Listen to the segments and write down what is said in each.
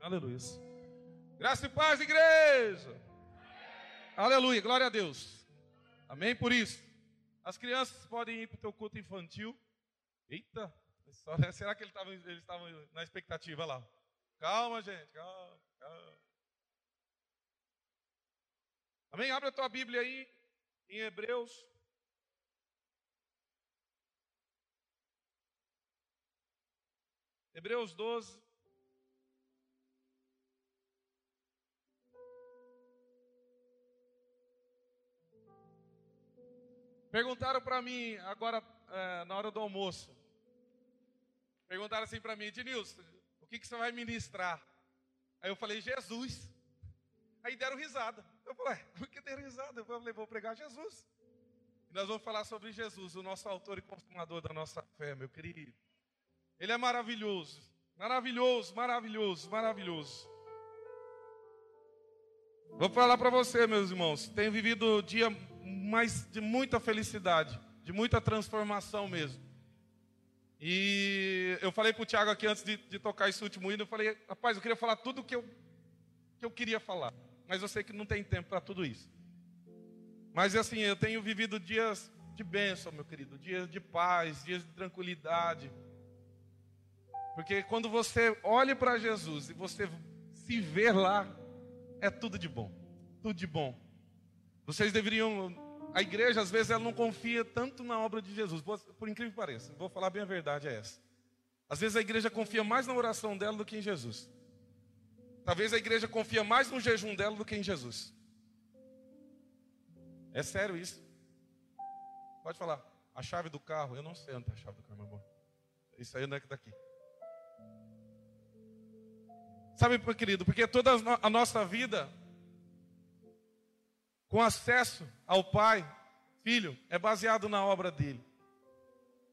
Aleluia. Graça e paz, igreja. Aleluia, glória a Deus. Amém por isso. As crianças podem ir para o teu culto infantil. Eita, será que eles estavam, eles estavam na expectativa lá? Calma, gente, calma, calma. Amém? Abre a tua Bíblia aí em Hebreus. Hebreus 12. Perguntaram para mim agora é, na hora do almoço. Perguntaram assim para mim, Ednilson, o que, que você vai ministrar? Aí eu falei, Jesus. Aí deram risada. Eu falei, por que deram risada? Eu falei, vou pregar Jesus. E nós vamos falar sobre Jesus, o nosso autor e consumador da nossa fé, meu querido. Ele é maravilhoso, maravilhoso, maravilhoso, maravilhoso. Vou falar para você, meus irmãos, tenho vivido dia mais de muita felicidade, de muita transformação mesmo. E eu falei para o Tiago aqui antes de, de, tocar esse último hino, eu falei, rapaz, eu queria falar tudo o que eu, que eu queria falar, mas eu sei que não tem tempo para tudo isso. Mas assim, eu tenho vivido dias de bênção, meu querido, dias de paz, dias de tranquilidade. Porque quando você olha para Jesus e você se vê lá, é tudo de bom. Tudo de bom. Vocês deveriam. A igreja, às vezes, ela não confia tanto na obra de Jesus. Por incrível que pareça. Vou falar bem a verdade, é essa. Às vezes a igreja confia mais na oração dela do que em Jesus. Talvez a igreja confia mais no jejum dela do que em Jesus. É sério isso? Pode falar. A chave do carro, eu não sei onde está a chave do carro, meu amor. Isso aí não é que daqui. Sabe, querido, porque toda a nossa vida, com acesso ao Pai, Filho, é baseado na obra dele.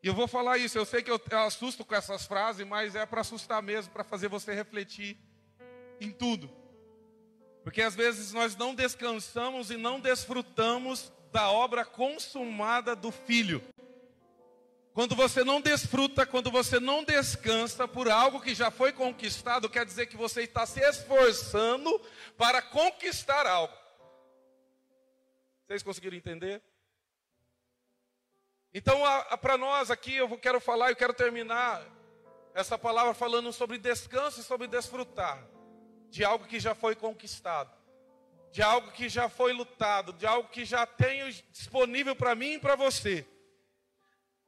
E eu vou falar isso, eu sei que eu, assusto com essas frases, mas é para assustar mesmo, para fazer você refletir em tudo. Porque às vezes nós não descansamos e não desfrutamos da obra consumada do Filho. Quando você não desfruta, quando você não descansa por algo que já foi conquistado, quer dizer que você está se esforçando para conquistar algo. Vocês conseguiram entender? Então, para nós aqui, eu quero falar, eu quero terminar essa palavra falando sobre descanso e sobre desfrutar de algo que já foi conquistado, de algo que já foi lutado, de algo que já tenho disponível para mim e para você.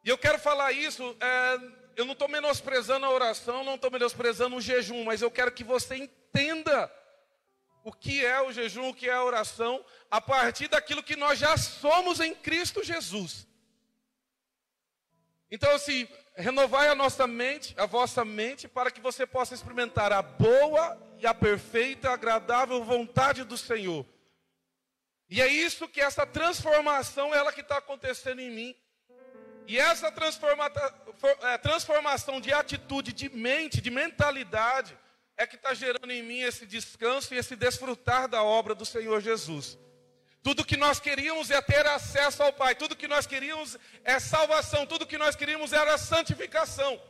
E eu quero falar isso, é, eu não estou menosprezando a oração, não estou menosprezando o jejum, mas eu quero que você entenda o que é o jejum, o que é a oração, a partir daquilo que nós já somos em Cristo Jesus. Então, assim, renovai a nossa mente, a vossa mente, para que você possa experimentar a boa e a perfeita, agradável vontade do Senhor. E é isso que essa transformação, ela que está acontecendo em mim. E essa transforma, é, transformação de atitude, de mente, de mentalidade, é que está gerando em mim esse descanso e esse desfrutar da obra do Senhor Jesus. Tudo que nós queríamos é ter acesso ao Pai, tudo que nós queríamos é salvação, tudo que nós queríamos era santificação.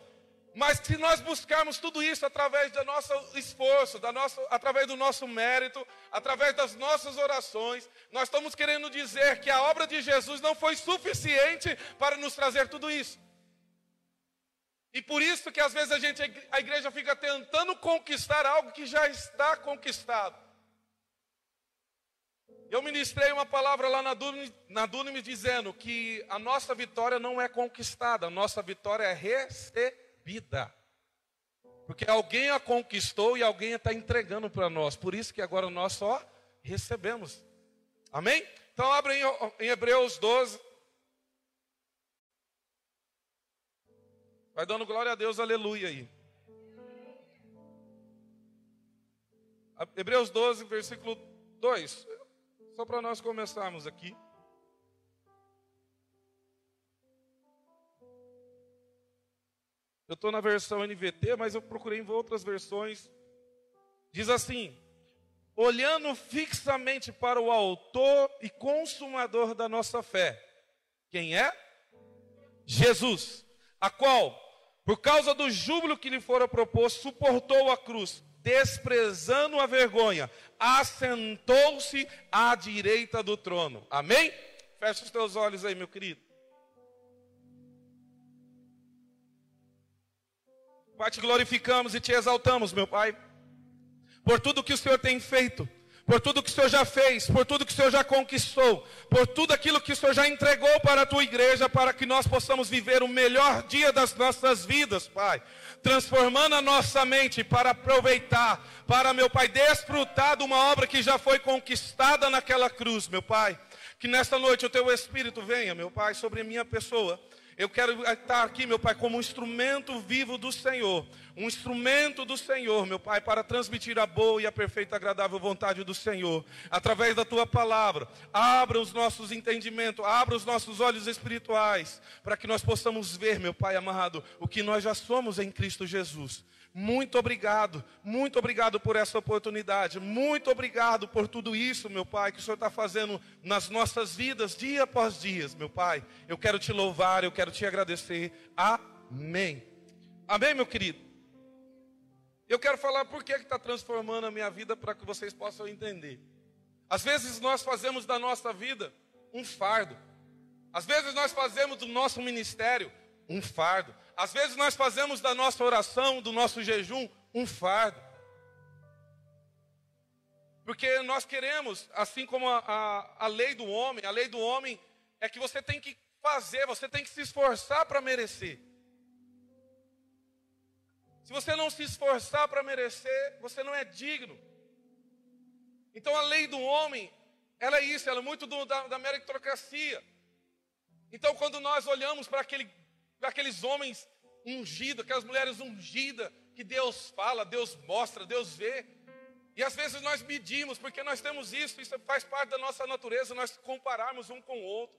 Mas se nós buscarmos tudo isso através do nosso esforço, da nossa, através do nosso mérito, através das nossas orações, nós estamos querendo dizer que a obra de Jesus não foi suficiente para nos trazer tudo isso. E por isso que às vezes a gente, a igreja fica tentando conquistar algo que já está conquistado. Eu ministrei uma palavra lá na Dunamis, na Dunamis dizendo que a nossa vitória não é conquistada, a nossa vitória é recebida. Porque alguém a conquistou e alguém está entregando para nós. Por isso que agora nós só recebemos. Amém? Então abre em Hebreus 12. Vai dando glória a Deus, aleluia aí. Hebreus 12, versículo 2. Só para nós começarmos aqui. Eu estou na versão NVT, mas eu procurei em outras versões. Diz assim: olhando fixamente para o Autor e Consumador da nossa fé. Quem é? Jesus. A qual, por causa do júbilo que lhe fora proposto, suportou a cruz, desprezando a vergonha, assentou-se à direita do trono. Amém? Fecha os teus olhos aí, meu querido. Pai, te glorificamos e te exaltamos, meu Pai, por tudo que o Senhor tem feito por tudo que o Senhor já fez, por tudo que o Senhor já conquistou, por tudo aquilo que o Senhor já entregou para a tua igreja, para que nós possamos viver o melhor dia das nossas vidas, Pai. Transformando a nossa mente para aproveitar, para, meu Pai, desfrutar de uma obra que já foi conquistada naquela cruz, meu Pai. Que nesta noite o teu Espírito venha, meu Pai, sobre a minha pessoa eu quero estar aqui, meu Pai, como um instrumento vivo do Senhor. Um instrumento do Senhor, meu Pai, para transmitir a boa e a perfeita, agradável vontade do Senhor. Através da tua palavra. Abra os nossos entendimentos, abra os nossos olhos espirituais. Para que nós possamos ver, meu Pai amado, o que nós já somos em Cristo Jesus. Muito obrigado, muito obrigado por essa oportunidade, muito obrigado por tudo isso, meu Pai, que o Senhor está fazendo nas nossas vidas, dia após dia, meu Pai. Eu quero te louvar, eu quero te agradecer. Amém. Amém, meu querido. Eu quero falar por que está transformando a minha vida para que vocês possam entender. Às vezes nós fazemos da nossa vida um fardo. Às vezes nós fazemos do nosso ministério um fardo. Às vezes nós fazemos da nossa oração, do nosso jejum, um fardo. Porque nós queremos, assim como a, a, a lei do homem, a lei do homem é que você tem que fazer, você tem que se esforçar para merecer. Se você não se esforçar para merecer, você não é digno. Então a lei do homem, ela é isso, ela é muito do, da, da meritocracia. Então quando nós olhamos para aquele aqueles homens ungidos, aquelas mulheres ungidas, que Deus fala, Deus mostra, Deus vê. E às vezes nós medimos, porque nós temos isso, isso faz parte da nossa natureza, nós compararmos um com o outro.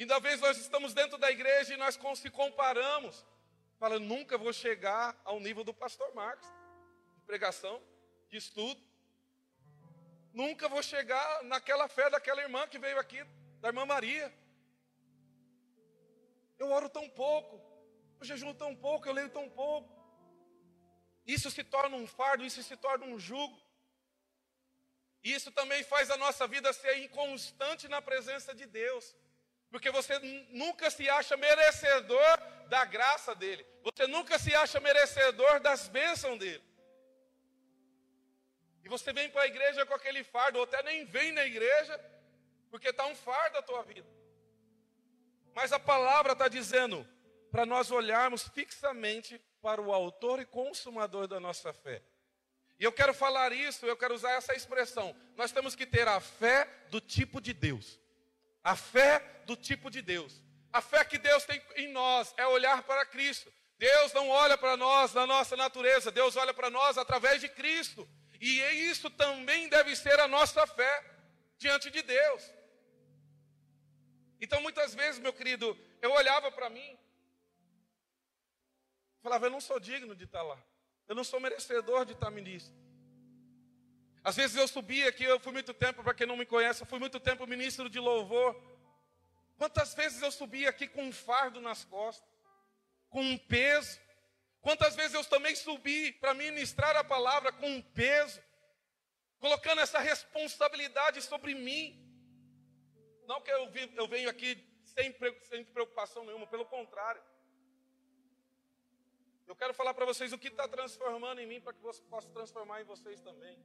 E da vez nós estamos dentro da igreja e nós se comparamos. Fala, nunca vou chegar ao nível do pastor Marcos, de pregação, de estudo. Nunca vou chegar naquela fé daquela irmã que veio aqui, da irmã Maria. Eu oro tão pouco, eu jejuo tão pouco, eu leio tão pouco. Isso se torna um fardo, isso se torna um jugo. Isso também faz a nossa vida ser inconstante na presença de Deus. Porque você nunca se acha merecedor da graça dele. Você nunca se acha merecedor das bênçãos dele. E você vem para a igreja com aquele fardo, ou até nem vem na igreja, porque está um fardo a tua vida. Mas a palavra está dizendo para nós olharmos fixamente para o autor e consumador da nossa fé. E eu quero falar isso, eu quero usar essa expressão. Nós temos que ter a fé do tipo de Deus. A fé do tipo de Deus. A fé que Deus tem em nós é olhar para Cristo. Deus não olha para nós na nossa natureza, Deus olha para nós através de Cristo. E isso também deve ser a nossa fé diante de Deus. Então, muitas vezes, meu querido, eu olhava para mim, falava, eu não sou digno de estar lá. Eu não sou merecedor de estar ministro. Às vezes eu subia aqui, eu fui muito tempo, para quem não me conhece, eu fui muito tempo ministro de louvor. Quantas vezes eu subia aqui com um fardo nas costas, com um peso. Quantas vezes eu também subi para ministrar a palavra com um peso, colocando essa responsabilidade sobre mim. Não que eu, eu venho aqui sem, sem preocupação nenhuma, pelo contrário. Eu quero falar para vocês o que está transformando em mim para que você possa transformar em vocês também.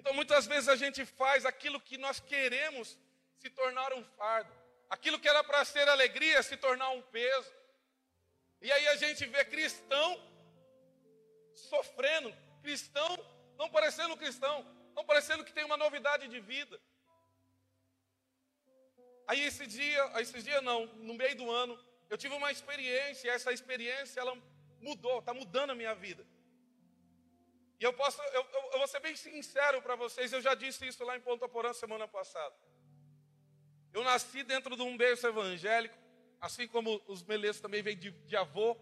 Então muitas vezes a gente faz aquilo que nós queremos se tornar um fardo. Aquilo que era para ser alegria se tornar um peso. E aí a gente vê cristão sofrendo, cristão não parecendo cristão, não parecendo que tem uma novidade de vida. Aí esse dia, esse dia não, no meio do ano, eu tive uma experiência, e essa experiência ela mudou, está mudando a minha vida. E eu posso, eu, eu, eu vou ser bem sincero para vocês, eu já disse isso lá em Ponta Porã semana passada. Eu nasci dentro de um berço evangélico, assim como os meleços também vêm de, de avô.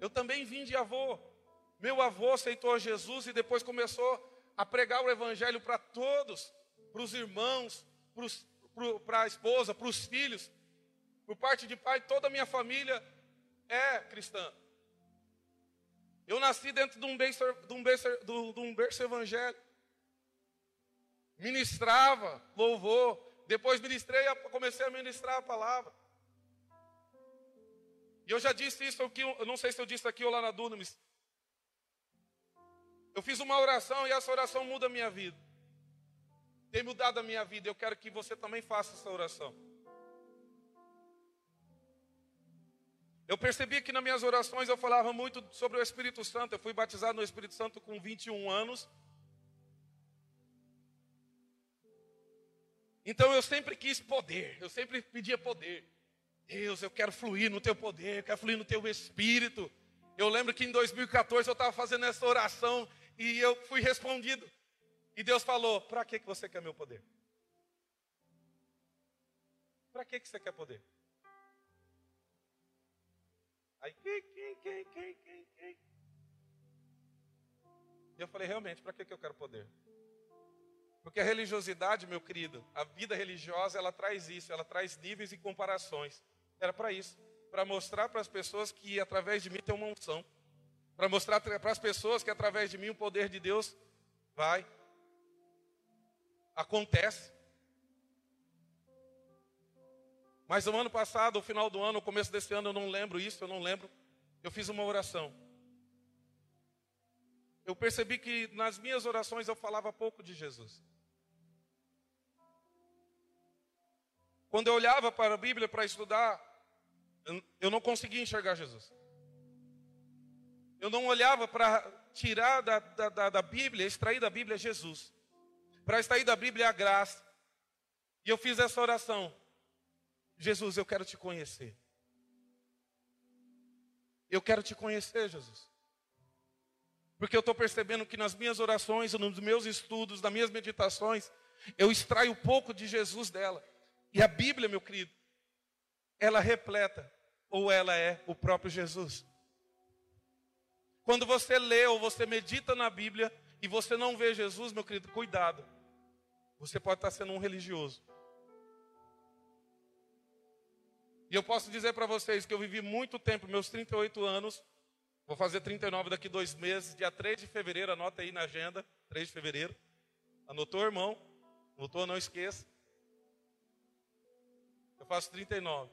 Eu também vim de avô. Meu avô aceitou Jesus e depois começou a pregar o evangelho para todos, para os irmãos, para a esposa, para os filhos, Por parte de pai, toda a minha família é cristã. Eu nasci dentro de um berço, de um berço, de um berço evangélico. Ministrava louvor. Depois ministrei, comecei a ministrar a palavra. E eu já disse isso aqui, eu não sei se eu disse aqui ou lá na Dunamis. Eu fiz uma oração e essa oração muda a minha vida. Tem mudado a minha vida. Eu quero que você também faça essa oração. Eu percebi que nas minhas orações eu falava muito sobre o Espírito Santo. Eu fui batizado no Espírito Santo com 21 anos. Então eu sempre quis poder, eu sempre pedia poder. Deus, eu quero fluir no teu poder, eu quero fluir no teu espírito. Eu lembro que em 2014 eu estava fazendo essa oração e eu fui respondido. E Deus falou: Para que você quer meu poder? Para que você quer poder? Aí, quem, quem, quem, quem, quem, quem? E eu falei, realmente, para que, que eu quero poder? Porque a religiosidade, meu querido, a vida religiosa, ela traz isso, ela traz níveis e comparações. Era para isso, para mostrar para as pessoas que através de mim tem uma unção. Para mostrar para as pessoas que através de mim o poder de Deus vai, acontece. Mas no ano passado, no final do ano, no começo desse ano, eu não lembro isso, eu não lembro. Eu fiz uma oração. Eu percebi que nas minhas orações eu falava pouco de Jesus. Quando eu olhava para a Bíblia para estudar, eu não conseguia enxergar Jesus. Eu não olhava para tirar da, da, da, Bíblia, extrair da Bíblia Jesus. Para extrair da Bíblia a graça. E eu fiz essa oração. Jesus, eu quero te conhecer. Eu quero te conhecer, Jesus. Porque eu estou percebendo que nas minhas orações, nos meus estudos, nas minhas meditações, eu extraio pouco de Jesus dela. E a Bíblia, meu querido, ela repleta, ou ela é o próprio Jesus. Quando você lê ou você medita na Bíblia e você não vê Jesus, meu querido, cuidado. Você pode estar sendo um religioso. E eu posso dizer para vocês que eu vivi muito tempo, meus 38 anos, vou fazer 39 daqui dois meses, dia 3 de fevereiro, anota aí na agenda, 3 de fevereiro. Anotou, irmão? Anotou, não esqueça. Eu faço 39.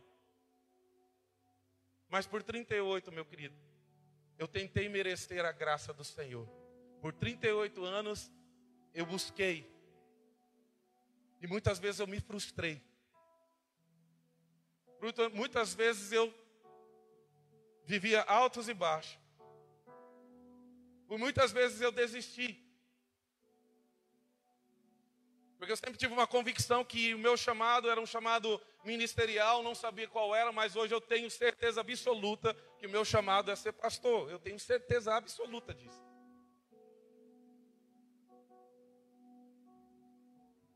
Mas por 38, meu querido, eu tentei merecer a graça do Senhor. Por 38 anos, eu busquei. E muitas vezes eu me frustrei. Muitas vezes eu vivia altos e baixos. Por muitas vezes eu desisti. Porque eu sempre tive uma convicção que o meu chamado era um chamado ministerial, não sabia qual era, mas hoje eu tenho certeza absoluta que o meu chamado é ser pastor. Eu tenho certeza absoluta disso.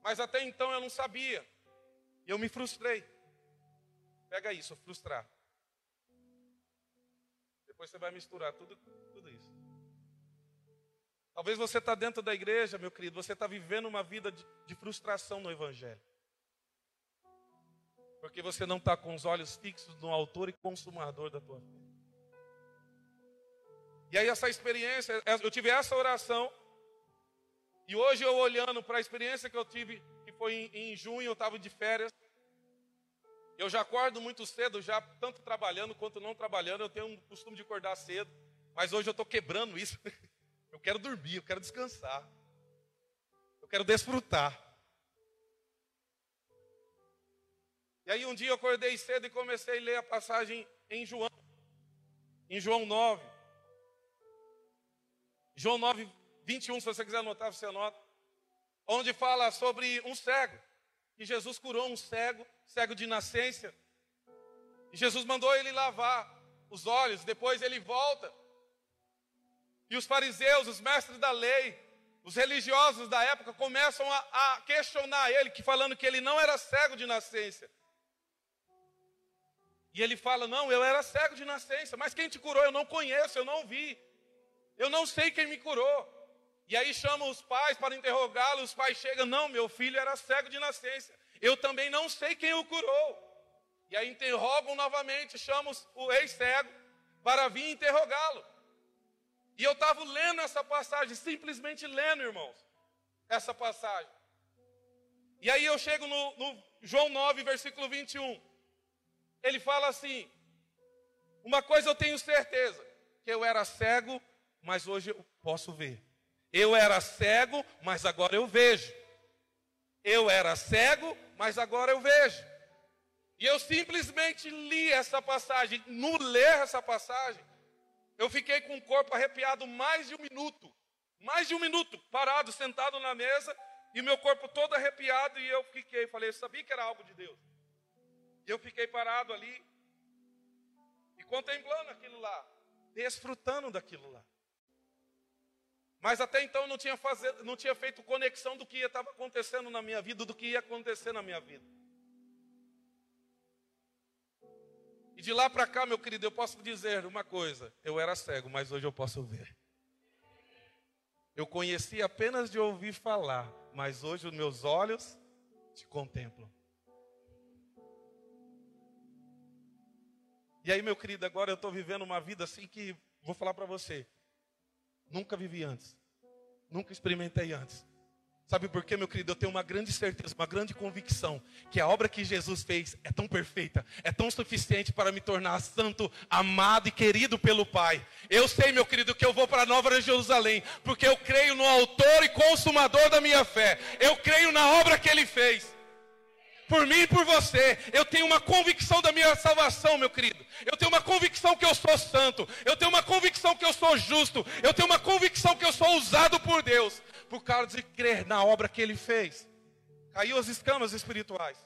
Mas até então eu não sabia. E eu me frustrei. Pega isso, frustrar. Depois você vai misturar tudo, tudo isso. Talvez você está dentro da igreja, meu querido, você está vivendo uma vida de, de frustração no Evangelho. Porque você não está com os olhos fixos no autor e consumador da tua fé. E aí essa experiência, eu tive essa oração, e hoje eu olhando para a experiência que eu tive, que foi em, em junho, eu estava de férias, eu já acordo muito cedo, já tanto trabalhando quanto não trabalhando. Eu tenho um costume de acordar cedo, mas hoje eu estou quebrando isso. Eu quero dormir, eu quero descansar, eu quero desfrutar. E aí um dia eu acordei cedo e comecei a ler a passagem em João, em João 9. João 9, 21, se você quiser anotar, você anota. Onde fala sobre um cego. Que Jesus curou um cego cego de nascença. E Jesus mandou ele lavar os olhos, depois ele volta. E os fariseus, os mestres da lei, os religiosos da época começam a, a questionar ele, que falando que ele não era cego de nascença. E ele fala: Não, eu era cego de nascença, mas quem te curou eu não conheço, eu não vi. Eu não sei quem me curou. E aí chamam os pais para interrogá-lo, os pais chegam: Não, meu filho era cego de nascença. Eu também não sei quem o curou. E aí interrogam novamente, chamam o ex-cego para vir interrogá-lo. E eu estava lendo essa passagem, simplesmente lendo, irmãos, essa passagem. E aí eu chego no, no João 9, versículo 21. Ele fala assim: Uma coisa eu tenho certeza, que eu era cego, mas hoje eu posso ver. Eu era cego, mas agora eu vejo. Eu era cego, mas agora eu vejo. E eu simplesmente li essa passagem. No ler essa passagem, eu fiquei com o corpo arrepiado mais de um minuto. Mais de um minuto, parado, sentado na mesa, e meu corpo todo arrepiado, e eu fiquei, falei, eu sabia que era algo de Deus. E eu fiquei parado ali, e contemplando aquilo lá, desfrutando daquilo lá. Mas até então eu não tinha, fazer, não tinha feito conexão do que estava acontecendo na minha vida, do que ia acontecer na minha vida. E de lá para cá, meu querido, eu posso dizer uma coisa: eu era cego, mas hoje eu posso ver. Eu conheci apenas de ouvir falar, mas hoje os meus olhos te contemplam. E aí, meu querido, agora eu estou vivendo uma vida assim que, vou falar para você, nunca vivi antes, nunca experimentei antes. Sabe por quê, meu querido? Eu tenho uma grande certeza, uma grande convicção que a obra que Jesus fez é tão perfeita, é tão suficiente para me tornar santo, amado e querido pelo Pai. Eu sei, meu querido, que eu vou para Nova Jerusalém, porque eu creio no autor e consumador da minha fé. Eu creio na obra que ele fez por mim e por você. Eu tenho uma convicção da minha salvação, meu querido. Eu tenho uma convicção que eu sou santo. Eu tenho uma convicção que eu sou justo. Eu tenho uma convicção que eu sou usado por Deus. Por causa de crer na obra que Ele fez. Caiu as escamas espirituais.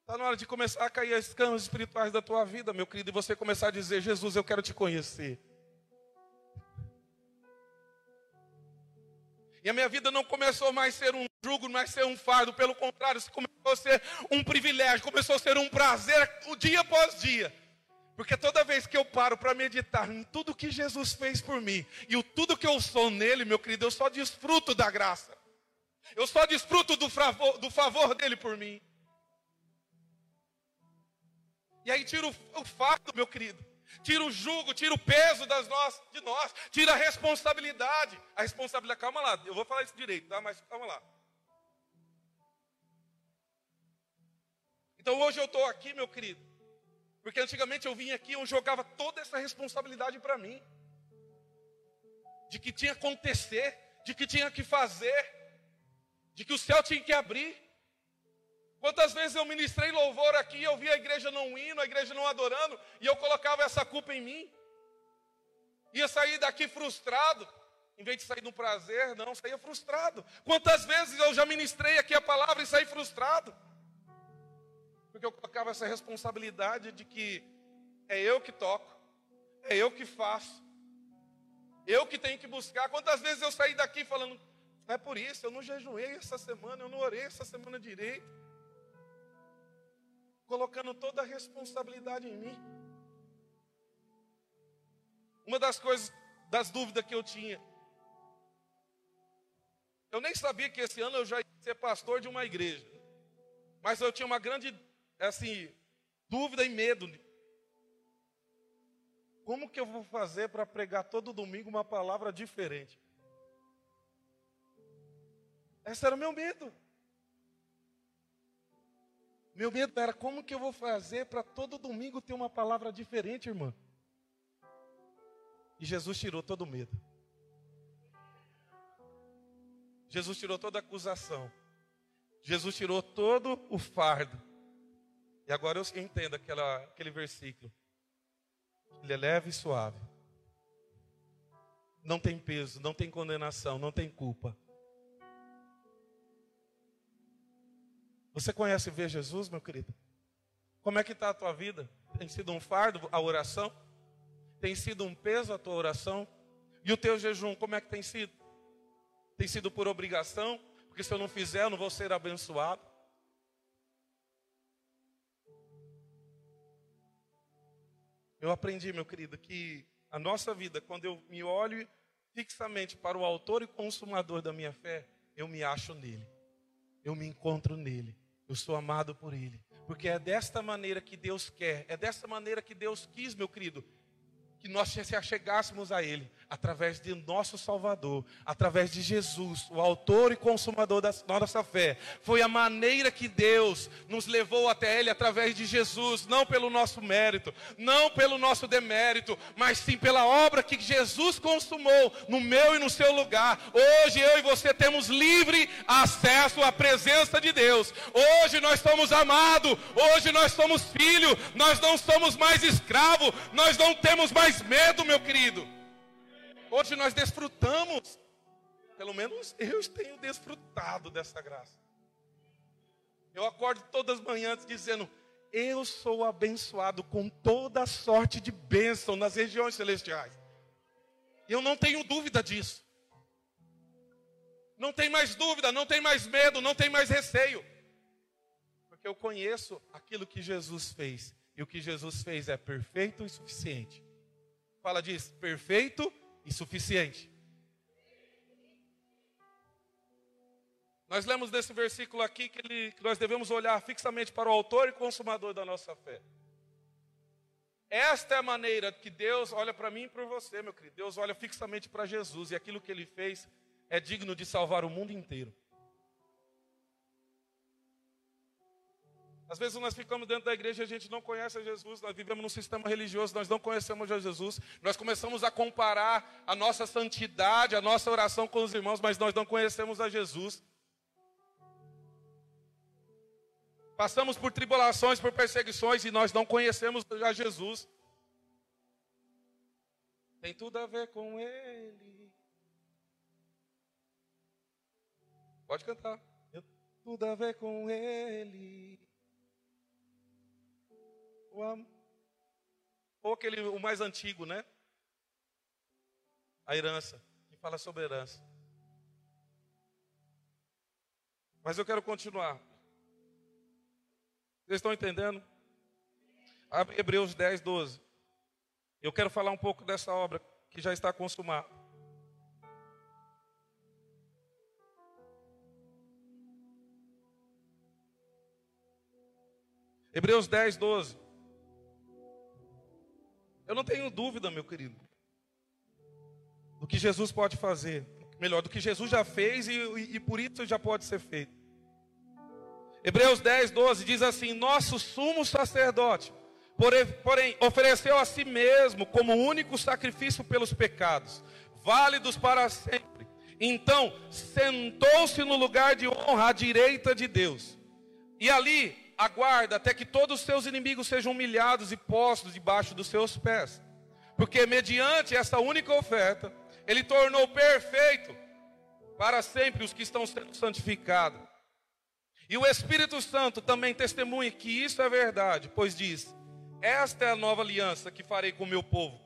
Está na hora de começar a cair as escamas espirituais da tua vida, meu querido, e você começar a dizer: Jesus, eu quero te conhecer. E a minha vida não começou mais a ser um jugo, mais a ser um fardo, pelo contrário, começou a ser um privilégio, começou a ser um prazer o dia após dia. Porque toda vez que eu paro para meditar em tudo que Jesus fez por mim e o tudo que eu sou nele, meu querido, eu só desfruto da graça. Eu só desfruto do favor, do favor dele por mim. E aí tira o, o fardo, meu querido tira o jugo, tira o peso das nós, de nós, tira a responsabilidade. A responsabilidade, calma lá, eu vou falar isso direito, tá? Mas calma lá. Então hoje eu estou aqui, meu querido, porque antigamente eu vinha aqui e eu jogava toda essa responsabilidade para mim, de que tinha que acontecer, de que tinha que fazer, de que o céu tinha que abrir. Quantas vezes eu ministrei louvor aqui, eu vi a igreja não indo, a igreja não adorando, e eu colocava essa culpa em mim. Ia sair daqui frustrado, em vez de sair no prazer, não, saía frustrado. Quantas vezes eu já ministrei aqui a palavra e saí frustrado? Porque eu colocava essa responsabilidade de que é eu que toco, é eu que faço, eu que tenho que buscar. Quantas vezes eu saí daqui falando, é por isso, eu não jejuei essa semana, eu não orei essa semana direito colocando toda a responsabilidade em mim. Uma das coisas, das dúvidas que eu tinha, eu nem sabia que esse ano eu já ia ser pastor de uma igreja, mas eu tinha uma grande, assim, dúvida e medo. Como que eu vou fazer para pregar todo domingo uma palavra diferente? Esse era o meu medo. Meu medo era como que eu vou fazer para todo domingo ter uma palavra diferente, irmã? E Jesus tirou todo o medo. Jesus tirou toda a acusação. Jesus tirou todo o fardo. E agora eu entendo aquela, aquele versículo. Ele é leve e suave. Não tem peso, não tem condenação, não tem culpa. Você conhece ver Jesus, meu querido? Como é que está a tua vida? Tem sido um fardo a oração? Tem sido um peso a tua oração? E o teu jejum, como é que tem sido? Tem sido por obrigação? Porque se eu não fizer, eu não vou ser abençoado? Eu aprendi, meu querido, que a nossa vida, quando eu me olho fixamente para o autor e consumador da minha fé, eu me acho nele. Eu me encontro nele. Eu sou amado por Ele. Porque é desta maneira que Deus quer, é desta maneira que Deus quis, meu querido, que nós se achegássemos a Ele através de nosso Salvador, através de Jesus, o autor e consumador da nossa fé. Foi a maneira que Deus nos levou até Ele através de Jesus, não pelo nosso mérito, não pelo nosso demérito, mas sim pela obra que Jesus consumou no meu e no seu lugar. Hoje eu e você temos livre acesso à presença de Deus. Hoje nós somos amados, hoje nós somos filhos, nós não somos mais escravos, nós não temos mais medo, meu querido. Hoje nós desfrutamos, pelo menos eu tenho desfrutado dessa graça. Eu acordo todas as manhãs dizendo: Eu sou abençoado com toda sorte de bênção nas regiões celestiais. Eu não tenho dúvida disso. Não tem mais dúvida, não tem mais medo, não tem mais receio. Porque eu conheço aquilo que Jesus fez. E o que Jesus fez é perfeito e suficiente. Fala disso, perfeito e suficiente. Nós lemos desse versículo aqui que, ele, que nós devemos olhar fixamente para o autor e consumador da nossa fé. Esta é a maneira que Deus olha para mim e para você, meu querido. Deus olha fixamente para Jesus e aquilo que ele fez é digno de salvar o mundo inteiro. Às vezes nós ficamos dentro da igreja e a gente não conhece a Jesus, nós vivemos num sistema religioso, nós não conhecemos a Jesus, nós começamos a comparar a nossa santidade, a nossa oração com os irmãos, mas nós não conhecemos a Jesus. Passamos por tribulações, por perseguições e nós não conhecemos a Jesus. Tem tudo a ver com Ele. Pode cantar. Tudo a ver com Ele. Ou aquele, o mais antigo, né? A herança, que fala sobre herança. Mas eu quero continuar. Vocês estão entendendo? Abre Hebreus 10, 12. Eu quero falar um pouco dessa obra que já está consumada. Hebreus 10, 12. Eu não tenho dúvida, meu querido, do que Jesus pode fazer. Melhor, do que Jesus já fez e, e, e por isso já pode ser feito. Hebreus 10, 12 diz assim: Nosso sumo sacerdote, porém, ofereceu a si mesmo como único sacrifício pelos pecados, válidos para sempre. Então, sentou-se no lugar de honra à direita de Deus. E ali aguarda até que todos os seus inimigos sejam humilhados e postos debaixo dos seus pés. Porque mediante essa única oferta, ele tornou perfeito para sempre os que estão sendo santificados. E o Espírito Santo também testemunha que isso é verdade, pois diz: Esta é a nova aliança que farei com o meu povo,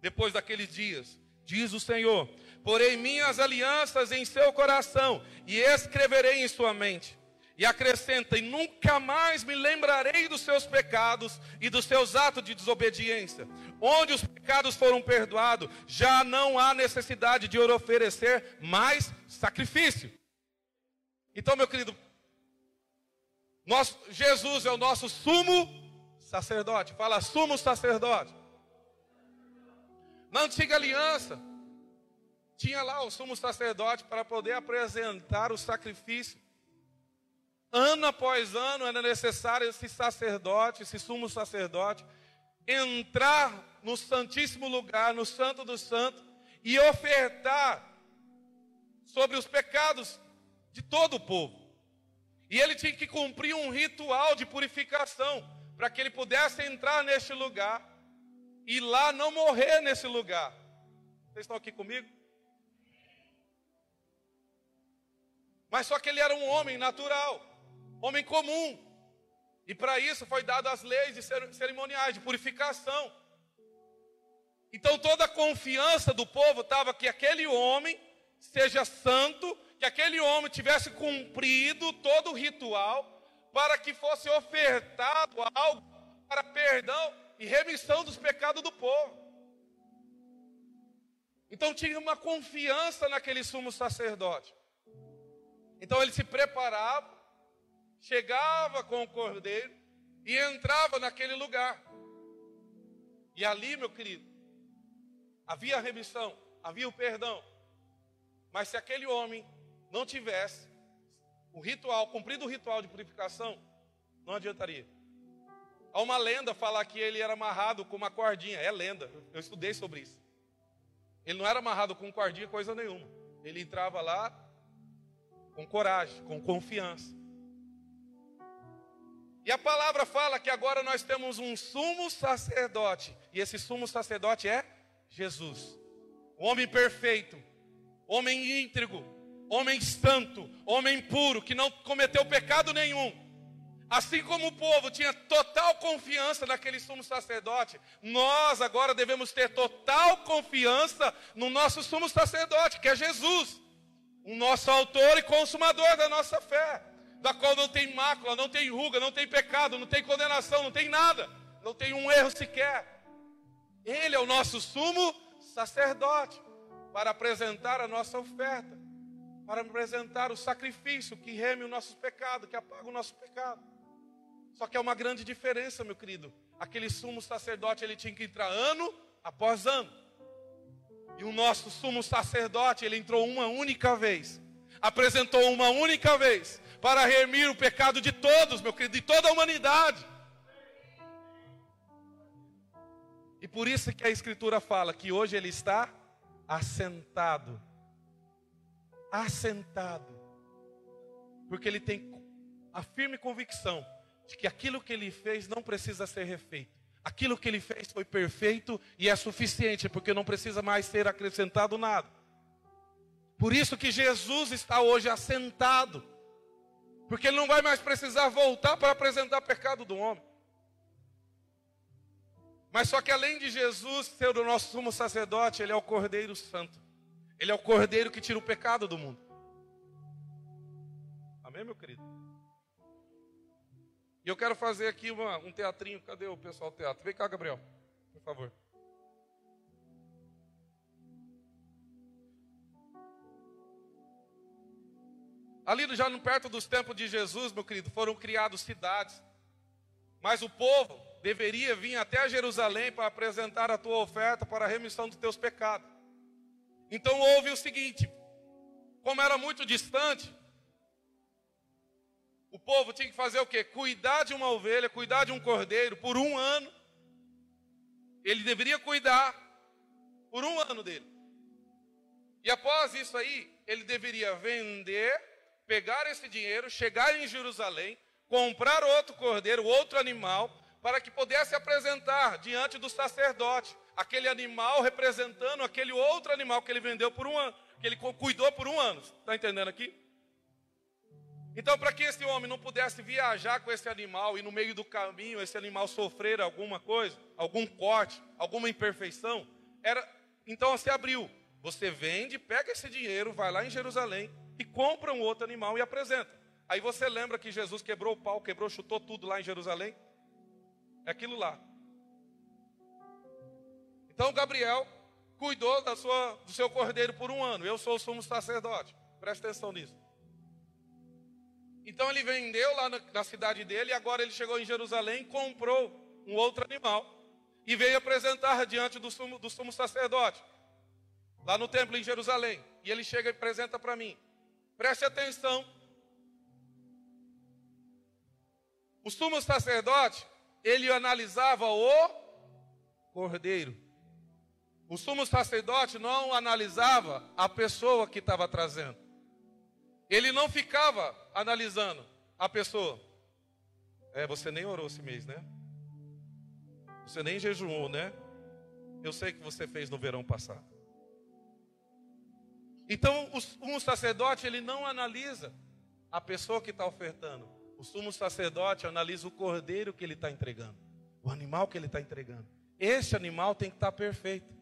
depois daqueles dias, diz o Senhor. Porei minhas alianças em seu coração e escreverei em sua mente. E acrescenta: E nunca mais me lembrarei dos seus pecados e dos seus atos de desobediência. Onde os pecados foram perdoados, já não há necessidade de oferecer mais sacrifício. Então, meu querido, Jesus é o nosso sumo sacerdote. Fala, sumo sacerdote. Na antiga aliança, tinha lá o sumo sacerdote para poder apresentar o sacrifício Ano após ano era necessário esse sacerdote, esse sumo sacerdote, entrar no Santíssimo Lugar, no Santo dos Santos, e ofertar sobre os pecados de todo o povo. E ele tinha que cumprir um ritual de purificação, para que ele pudesse entrar neste lugar e lá não morrer nesse lugar. Vocês estão aqui comigo? Mas só que ele era um homem natural homem comum. E para isso foi dado as leis de cerimoniais de purificação. Então toda a confiança do povo estava que aquele homem seja santo, que aquele homem tivesse cumprido todo o ritual para que fosse ofertado algo para perdão e remissão dos pecados do povo. Então tinha uma confiança naquele sumo sacerdote. Então ele se preparava chegava com o cordeiro e entrava naquele lugar. E ali, meu querido, havia a remissão, havia o perdão. Mas se aquele homem não tivesse o ritual, cumprido o ritual de purificação, não adiantaria. Há uma lenda falar que ele era amarrado com uma cordinha. É lenda, eu estudei sobre isso. Ele não era amarrado com cordinha, coisa nenhuma. Ele entrava lá com coragem, com confiança. E a palavra fala que agora nós temos um sumo sacerdote. E esse sumo sacerdote é Jesus. O homem perfeito, homem íntegro, homem santo, homem puro, que não cometeu pecado nenhum. Assim como o povo tinha total confiança naquele sumo sacerdote, nós agora devemos ter total confiança no nosso sumo sacerdote, que é Jesus, o nosso autor e consumador da nossa fé da qual não tem mácula, não tem ruga, não tem pecado, não tem condenação, não tem nada, não tem um erro sequer. Ele é o nosso sumo sacerdote para apresentar a nossa oferta, para apresentar o sacrifício que reme os nossos pecados, que apaga o nosso pecado. Só que é uma grande diferença, meu querido. Aquele sumo sacerdote ele tinha que entrar ano após ano. E o nosso sumo sacerdote, ele entrou uma única vez, apresentou uma única vez, para remir o pecado de todos, meu querido, de toda a humanidade. E por isso que a Escritura fala que hoje ele está assentado. Assentado. Porque ele tem a firme convicção de que aquilo que ele fez não precisa ser refeito. Aquilo que ele fez foi perfeito e é suficiente, porque não precisa mais ser acrescentado nada. Por isso que Jesus está hoje assentado porque ele não vai mais precisar voltar para apresentar pecado do homem. Mas só que além de Jesus ser o nosso sumo sacerdote, ele é o Cordeiro Santo. Ele é o Cordeiro que tira o pecado do mundo. Amém, meu querido? E eu quero fazer aqui uma, um teatrinho. Cadê o pessoal do teatro? Vem cá, Gabriel, por favor. Ali já perto dos tempos de Jesus, meu querido, foram criadas cidades. Mas o povo deveria vir até Jerusalém para apresentar a tua oferta para a remissão dos teus pecados. Então houve o seguinte: como era muito distante, o povo tinha que fazer o quê? Cuidar de uma ovelha, cuidar de um cordeiro por um ano. Ele deveria cuidar por um ano dele. E após isso aí, ele deveria vender pegar esse dinheiro, chegar em Jerusalém, comprar outro cordeiro, outro animal, para que pudesse apresentar diante do sacerdote aquele animal representando aquele outro animal que ele vendeu por um ano, que ele cuidou por um ano. Está entendendo aqui? Então, para que esse homem não pudesse viajar com esse animal e no meio do caminho esse animal sofrer alguma coisa, algum corte, alguma imperfeição, era então se abriu. Você vende, pega esse dinheiro, vai lá em Jerusalém, e compra um outro animal e apresenta. Aí você lembra que Jesus quebrou o pau, quebrou, chutou tudo lá em Jerusalém? É aquilo lá. Então Gabriel cuidou da sua, do seu cordeiro por um ano. Eu sou o sumo sacerdote. Presta atenção nisso. Então ele vendeu lá na, na cidade dele e agora ele chegou em Jerusalém, comprou um outro animal e veio apresentar diante do sumo, do sumo sacerdote, lá no templo em Jerusalém. E ele chega e apresenta para mim. Preste atenção. O sumo sacerdote, ele analisava o cordeiro. O sumo sacerdote não analisava a pessoa que estava trazendo. Ele não ficava analisando a pessoa. É, você nem orou esse mês, né? Você nem jejuou, né? Eu sei que você fez no verão passado. Então, o sumo sacerdote, ele não analisa a pessoa que está ofertando. O sumo sacerdote analisa o cordeiro que ele está entregando, o animal que ele está entregando. Esse animal tem que estar tá perfeito.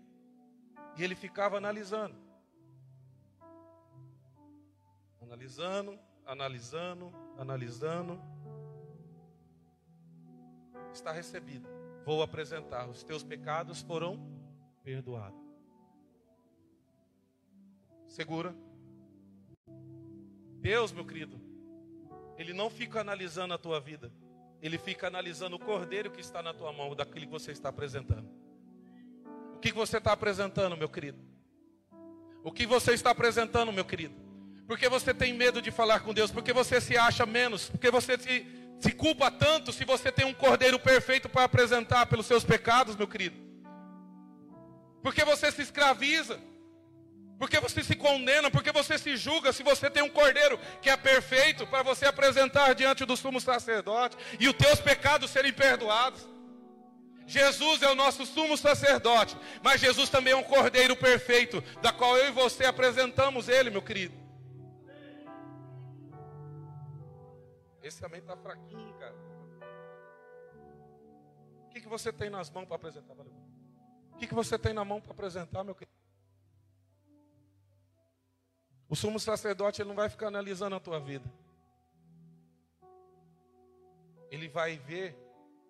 E ele ficava analisando. Analisando, analisando, analisando. Está recebido. Vou apresentar. Os teus pecados foram perdoados. Segura. Deus, meu querido, ele não fica analisando a tua vida, ele fica analisando o cordeiro que está na tua mão, daquilo que você está apresentando. O que você está apresentando, meu querido? O que você está apresentando, meu querido? Porque você tem medo de falar com Deus, porque você se acha menos, porque você se, se culpa tanto se você tem um cordeiro perfeito para apresentar pelos seus pecados, meu querido. Porque você se escraviza. Porque você se condena, porque você se julga se você tem um cordeiro que é perfeito para você apresentar diante do sumo sacerdote e os teus pecados serem perdoados. Jesus é o nosso sumo sacerdote, mas Jesus também é um cordeiro perfeito, da qual eu e você apresentamos ele, meu querido. Esse também está fraquinho, cara. O que, que você tem nas mãos para apresentar? O que, que você tem na mão para apresentar, meu querido? O sumo sacerdote ele não vai ficar analisando a tua vida. Ele vai ver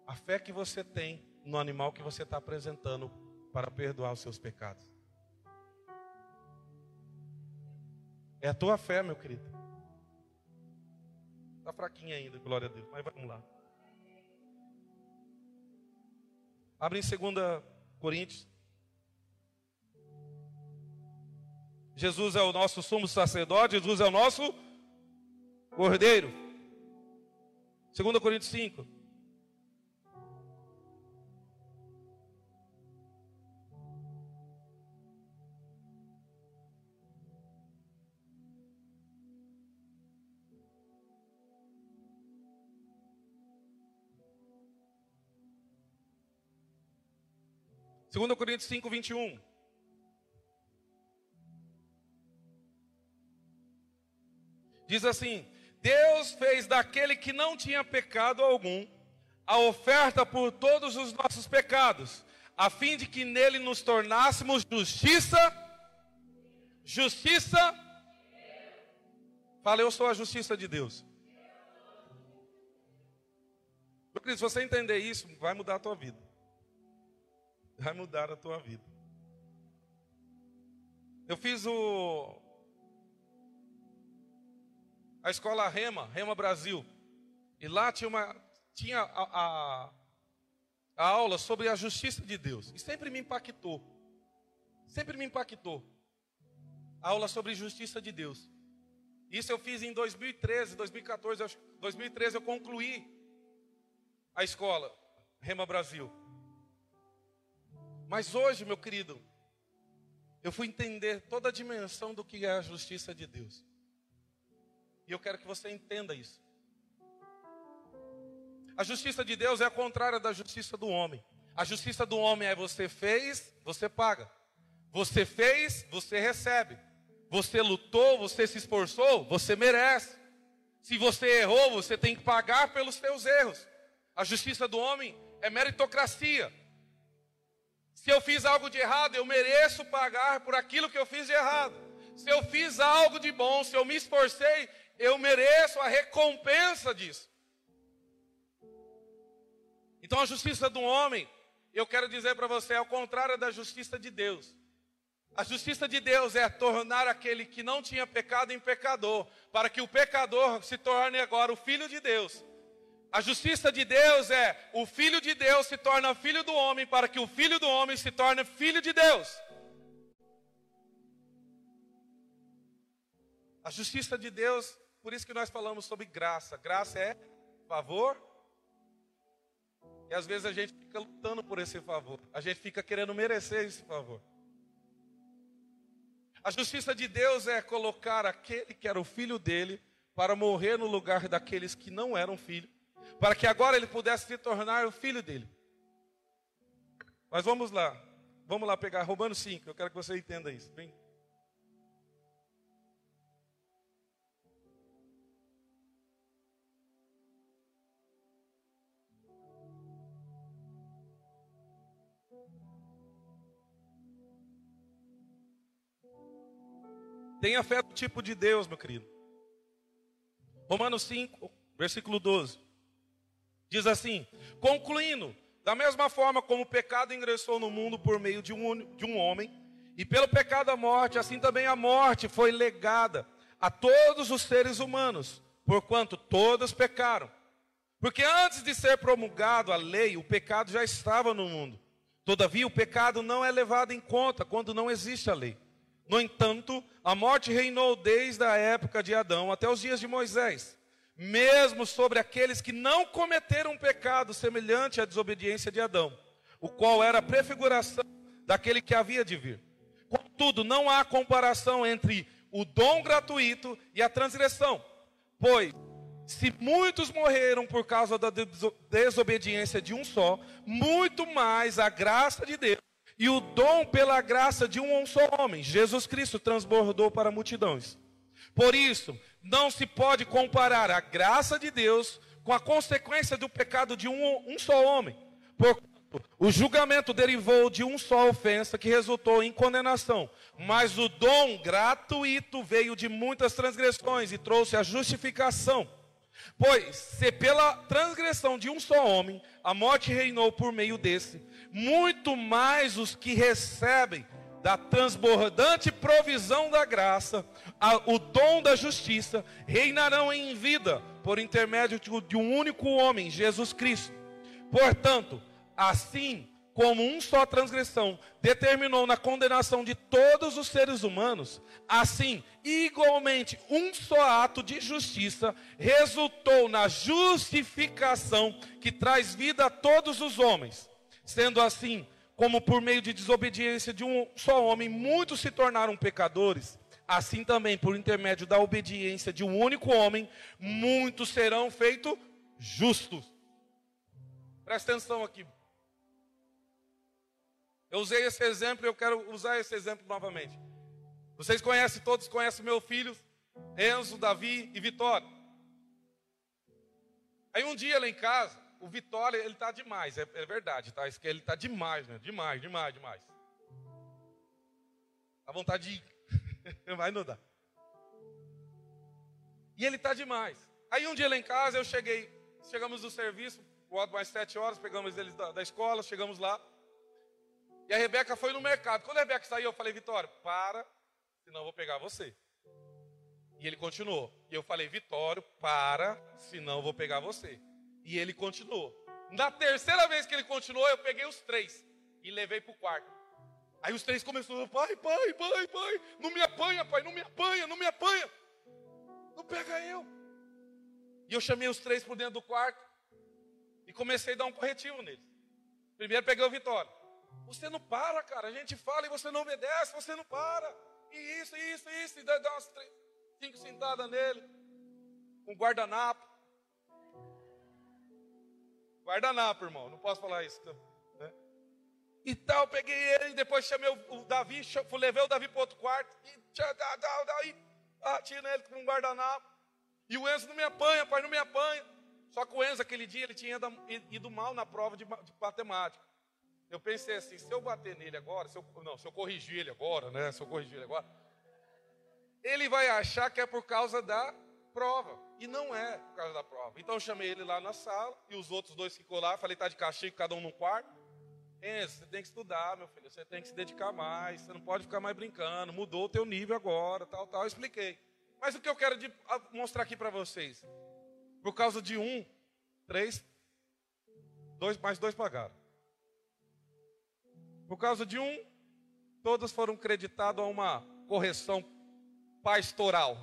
a fé que você tem no animal que você está apresentando para perdoar os seus pecados. É a tua fé, meu querido. Está fraquinha ainda, glória a Deus, mas vamos lá. Abre em 2 Coríntios Jesus é o nosso sumo sacerdote, Jesus é o nosso cordeiro. 2 Coríntios 5. Segundo Coríntios 5, 21. Diz assim: Deus fez daquele que não tinha pecado algum a oferta por todos os nossos pecados, a fim de que nele nos tornássemos justiça. Justiça. Fala, eu sou a justiça de Deus. Se você entender isso, vai mudar a tua vida. Vai mudar a tua vida. Eu fiz o, a escola Rema, Rema Brasil. E lá tinha, uma, tinha a, a, a aula sobre a justiça de Deus. E sempre me impactou. Sempre me impactou. A aula sobre justiça de Deus. Isso eu fiz em 2013, 2014, 2013 eu concluí a escola Rema Brasil. Mas hoje, meu querido, eu fui entender toda a dimensão do que é a justiça de Deus. E eu quero que você entenda isso. A justiça de Deus é a contrária da justiça do homem. A justiça do homem é você fez, você paga. Você fez, você recebe. Você lutou, você se esforçou, você merece. Se você errou, você tem que pagar pelos seus erros. A justiça do homem é meritocracia. Se eu fiz algo de errado, eu mereço pagar por aquilo que eu fiz de errado. Se eu fiz algo de bom, se eu me esforcei, eu mereço a recompensa disso. Então a justiça do homem, eu quero dizer para você, é ao contrário da justiça de Deus. A justiça de Deus é tornar aquele que não tinha pecado em pecador, para que o pecador se torne agora o filho de Deus. A justiça de Deus é o filho de Deus se torna filho do homem, para que o filho do homem se torne filho de Deus. A justiça de Deus por isso que nós falamos sobre graça. Graça é favor. E às vezes a gente fica lutando por esse favor. A gente fica querendo merecer esse favor. A justiça de Deus é colocar aquele que era o filho dele para morrer no lugar daqueles que não eram filho, para que agora ele pudesse se tornar o filho dele. Mas vamos lá. Vamos lá pegar Romanos 5. Eu quero que você entenda isso. Vem. Tenha fé no tipo de Deus, meu querido. Romanos 5, versículo 12. Diz assim: Concluindo, da mesma forma como o pecado ingressou no mundo por meio de um, de um homem, e pelo pecado a morte, assim também a morte foi legada a todos os seres humanos, porquanto todos pecaram. Porque antes de ser promulgado a lei, o pecado já estava no mundo. Todavia, o pecado não é levado em conta quando não existe a lei. No entanto, a morte reinou desde a época de Adão até os dias de Moisés, mesmo sobre aqueles que não cometeram um pecado semelhante à desobediência de Adão, o qual era a prefiguração daquele que havia de vir. Contudo, não há comparação entre o dom gratuito e a transgressão, pois se muitos morreram por causa da desobediência de um só, muito mais a graça de Deus e o dom pela graça de um só homem, Jesus Cristo, transbordou para multidões. Por isso, não se pode comparar a graça de Deus com a consequência do pecado de um, um só homem. Porquanto, o julgamento derivou de um só ofensa que resultou em condenação. Mas o dom gratuito veio de muitas transgressões e trouxe a justificação. Pois, se pela transgressão de um só homem a morte reinou por meio desse, muito mais os que recebem da transbordante provisão da graça, a, o dom da justiça, reinarão em vida por intermédio de um único homem, Jesus Cristo. Portanto, assim como um só transgressão determinou na condenação de todos os seres humanos, assim, igualmente, um só ato de justiça resultou na justificação que traz vida a todos os homens. Sendo assim, como por meio de desobediência de um só homem muitos se tornaram pecadores, assim também por intermédio da obediência de um único homem, muitos serão feitos justos. Presta atenção aqui. Eu usei esse exemplo e eu quero usar esse exemplo novamente. Vocês conhecem, todos conhecem meus filhos, Enzo, Davi e Vitória. Aí um dia lá em casa, o Vitória, ele tá demais, é, é verdade, tá? Ele tá demais, né? Demais, demais, demais. A vontade de vai não dá. E ele tá demais. Aí um dia lá em casa eu cheguei, chegamos do serviço, mais sete horas, pegamos eles da, da escola, chegamos lá. E a Rebeca foi no mercado. Quando a Rebeca saiu, eu falei, Vitória, para, senão eu vou pegar você. E ele continuou. E eu falei, Vitório, para, senão eu vou pegar você. E ele continuou. Na terceira vez que ele continuou, eu peguei os três e levei para o quarto. Aí os três começaram, pai, pai, pai, pai, não me apanha, pai, não me apanha, não me apanha. Não pega eu. E eu chamei os três por dentro do quarto e comecei a dar um corretivo neles. Primeiro peguei o Vitório. Você não para, cara. A gente fala e você não obedece, você não para. E isso, isso, isso. E dá umas três, cinco sentadas nele. Com um guardanapo. Guardanapo, irmão. Não posso falar isso. Né? E tal, peguei ele, depois chamei o, Davi, levei o Davi para outro quarto. E daí bati nele com um guardanapo. E o Enzo não me apanha, pai, não me apanha. Só que o Enzo, aquele dia, ele tinha ido mal na prova de matemática. Eu pensei assim, se eu bater nele agora, se eu, não, se eu corrigir ele agora, né? Se eu corrigir ele agora, ele vai achar que é por causa da prova. E não é por causa da prova. Então eu chamei ele lá na sala e os outros dois ficou lá, falei, tá de castigo, cada um no quarto. Enzo, você tem que estudar, meu filho, você tem que se dedicar mais, você não pode ficar mais brincando, mudou o teu nível agora, tal, tal, eu expliquei. Mas o que eu quero de, mostrar aqui para vocês, por causa de um, três, dois, mais dois pagaram. Por causa de um, todos foram creditados a uma correção pastoral.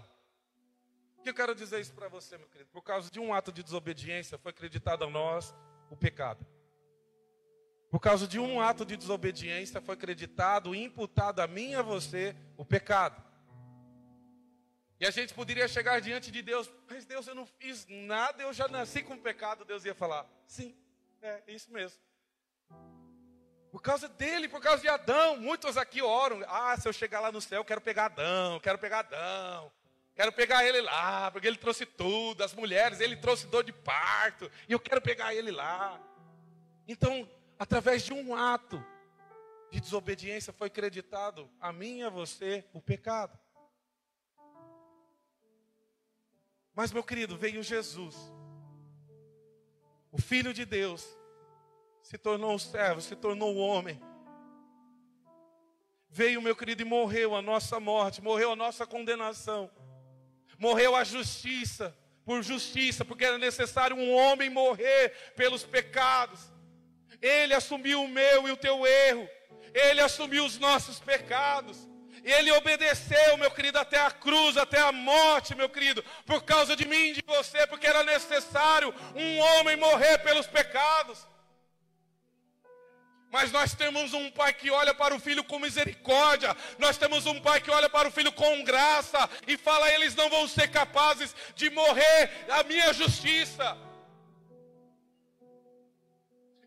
O que eu quero dizer isso para você, meu querido? Por causa de um ato de desobediência, foi acreditado a nós o pecado. Por causa de um ato de desobediência, foi acreditado e imputado a mim e a você o pecado. E a gente poderia chegar diante de Deus, mas Deus, eu não fiz nada, eu já nasci com pecado. Deus ia falar, sim, é isso mesmo. Por causa dele, por causa de Adão. Muitos aqui oram. Ah, se eu chegar lá no céu, eu quero pegar Adão, quero pegar Adão. Quero pegar ele lá, porque ele trouxe tudo. As mulheres, ele trouxe dor de parto. E eu quero pegar ele lá. Então, através de um ato de desobediência, foi acreditado a mim e a você o pecado. Mas, meu querido, veio Jesus, o Filho de Deus, se tornou um servo, se tornou um homem. Veio, meu querido, e morreu a nossa morte, morreu a nossa condenação, morreu a justiça, por justiça, porque era necessário um homem morrer pelos pecados. Ele assumiu o meu e o teu erro. Ele assumiu os nossos pecados. Ele obedeceu, meu querido, até a cruz, até a morte, meu querido, por causa de mim e de você, porque era necessário um homem morrer pelos pecados. Mas nós temos um pai que olha para o filho com misericórdia. Nós temos um pai que olha para o filho com graça e fala: eles não vão ser capazes de morrer a minha justiça.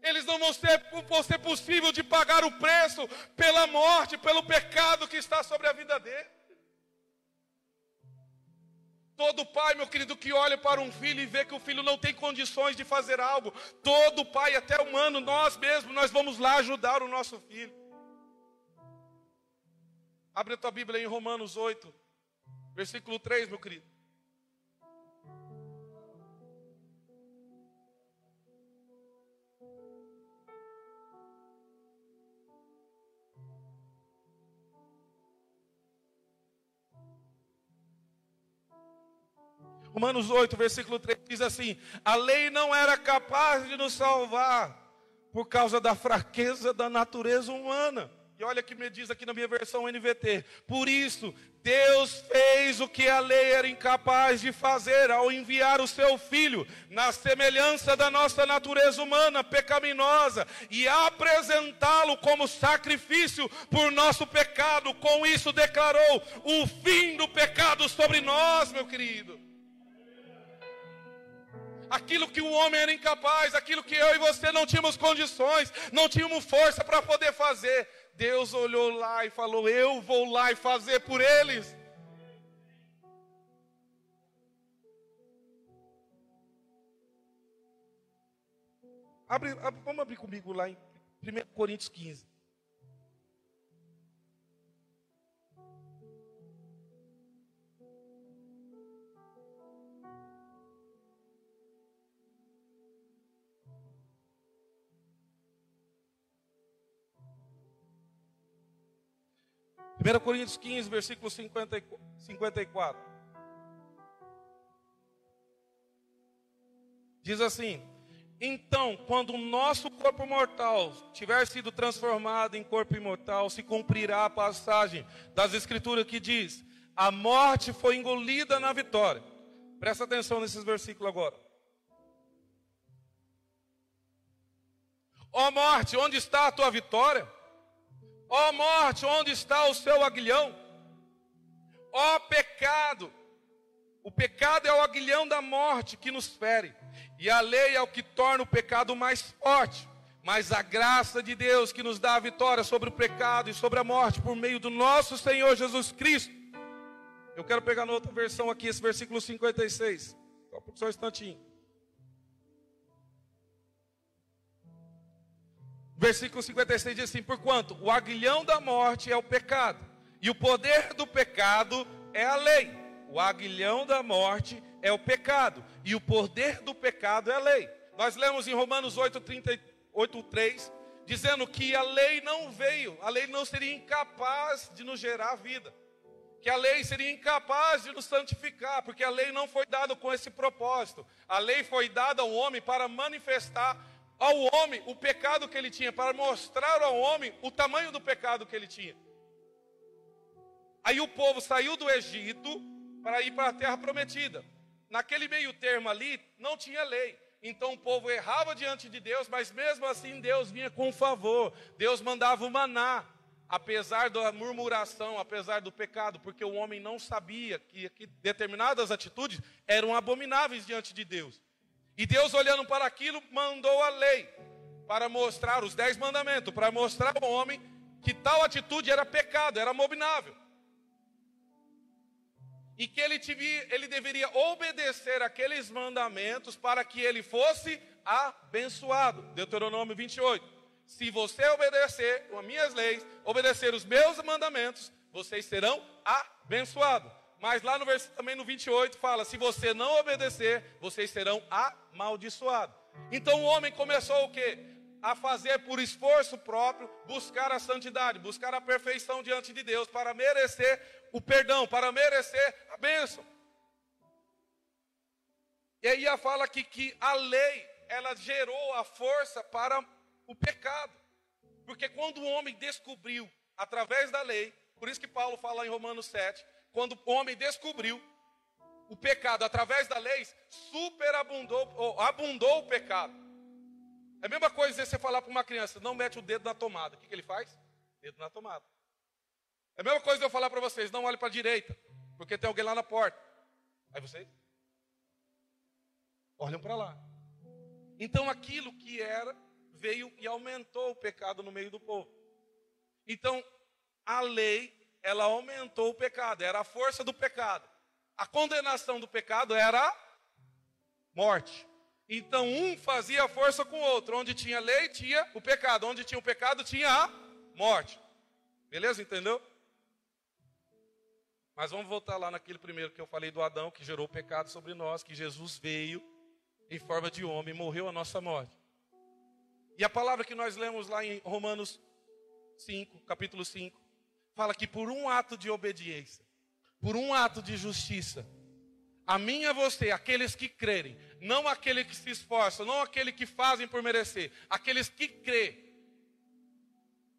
Eles não vão ser, vão ser possível de pagar o preço pela morte, pelo pecado que está sobre a vida dele. Todo pai, meu querido, que olha para um filho e vê que o filho não tem condições de fazer algo, todo pai, até humano, nós mesmos, nós vamos lá ajudar o nosso filho. Abre a tua Bíblia em Romanos 8, versículo 3, meu querido. Romanos 8, versículo 3 diz assim: A lei não era capaz de nos salvar por causa da fraqueza da natureza humana. E olha que me diz aqui na minha versão NVT. Por isso, Deus fez o que a lei era incapaz de fazer ao enviar o seu filho na semelhança da nossa natureza humana pecaminosa e apresentá-lo como sacrifício por nosso pecado. Com isso declarou o fim do pecado sobre nós, meu querido aquilo que o homem era incapaz, aquilo que eu e você não tínhamos condições, não tínhamos força para poder fazer. Deus olhou lá e falou: Eu vou lá e fazer por eles. Abre, abre, vamos abrir comigo lá em 1 Coríntios 15. 1 Coríntios 15, versículo 54. Diz assim: Então, quando o nosso corpo mortal tiver sido transformado em corpo imortal, se cumprirá a passagem das Escrituras que diz: A morte foi engolida na vitória. Presta atenção nesses versículos agora. Ó oh morte, onde está a tua vitória? Ó oh morte, onde está o seu aguilhão? Ó oh pecado, o pecado é o aguilhão da morte que nos fere, e a lei é o que torna o pecado mais forte. Mas a graça de Deus que nos dá a vitória sobre o pecado e sobre a morte por meio do nosso Senhor Jesus Cristo. Eu quero pegar na outra versão aqui, esse versículo 56. Só um instantinho. Versículo 56 diz assim: Porquanto o aguilhão da morte é o pecado, e o poder do pecado é a lei. O aguilhão da morte é o pecado, e o poder do pecado é a lei. Nós lemos em Romanos 8, 38, 3, dizendo que a lei não veio, a lei não seria incapaz de nos gerar vida, que a lei seria incapaz de nos santificar, porque a lei não foi dada com esse propósito, a lei foi dada ao homem para manifestar ao homem o pecado que ele tinha, para mostrar ao homem o tamanho do pecado que ele tinha. Aí o povo saiu do Egito para ir para a terra prometida. Naquele meio termo ali, não tinha lei. Então o povo errava diante de Deus, mas mesmo assim Deus vinha com favor. Deus mandava o maná, apesar da murmuração, apesar do pecado, porque o homem não sabia que, que determinadas atitudes eram abomináveis diante de Deus. E Deus, olhando para aquilo, mandou a lei para mostrar os dez mandamentos, para mostrar ao homem que tal atitude era pecado, era abominável. E que ele, tivia, ele deveria obedecer aqueles mandamentos para que ele fosse abençoado. Deuteronômio 28. Se você obedecer as minhas leis, obedecer os meus mandamentos, vocês serão abençoados. Mas lá no versículo também no 28 fala: se você não obedecer, vocês serão amaldiçoados. Então o homem começou o quê? A fazer por esforço próprio, buscar a santidade, buscar a perfeição diante de Deus, para merecer o perdão, para merecer a bênção. E aí a fala aqui que a lei, ela gerou a força para o pecado. Porque quando o homem descobriu, através da lei, por isso que Paulo fala em Romanos 7, quando o homem descobriu o pecado através da lei, superabundou, ou abundou o pecado. É a mesma coisa você falar para uma criança, não mete o dedo na tomada. O que, que ele faz? Dedo na tomada. É a mesma coisa eu falar para vocês, não olhe para a direita, porque tem alguém lá na porta. Aí vocês olham para lá. Então aquilo que era veio e aumentou o pecado no meio do povo. Então a lei, ela aumentou o pecado, era a força do pecado. A condenação do pecado era morte. Então um fazia força com o outro. Onde tinha lei, tinha o pecado. Onde tinha o pecado, tinha a morte. Beleza? Entendeu? Mas vamos voltar lá naquele primeiro que eu falei do Adão, que gerou o pecado sobre nós, que Jesus veio em forma de homem, morreu a nossa morte. E a palavra que nós lemos lá em Romanos 5, capítulo 5, fala que por um ato de obediência, por um ato de justiça, a mim e a você, aqueles que crerem, não aqueles que se esforçam, não aqueles que fazem por merecer, aqueles que crê,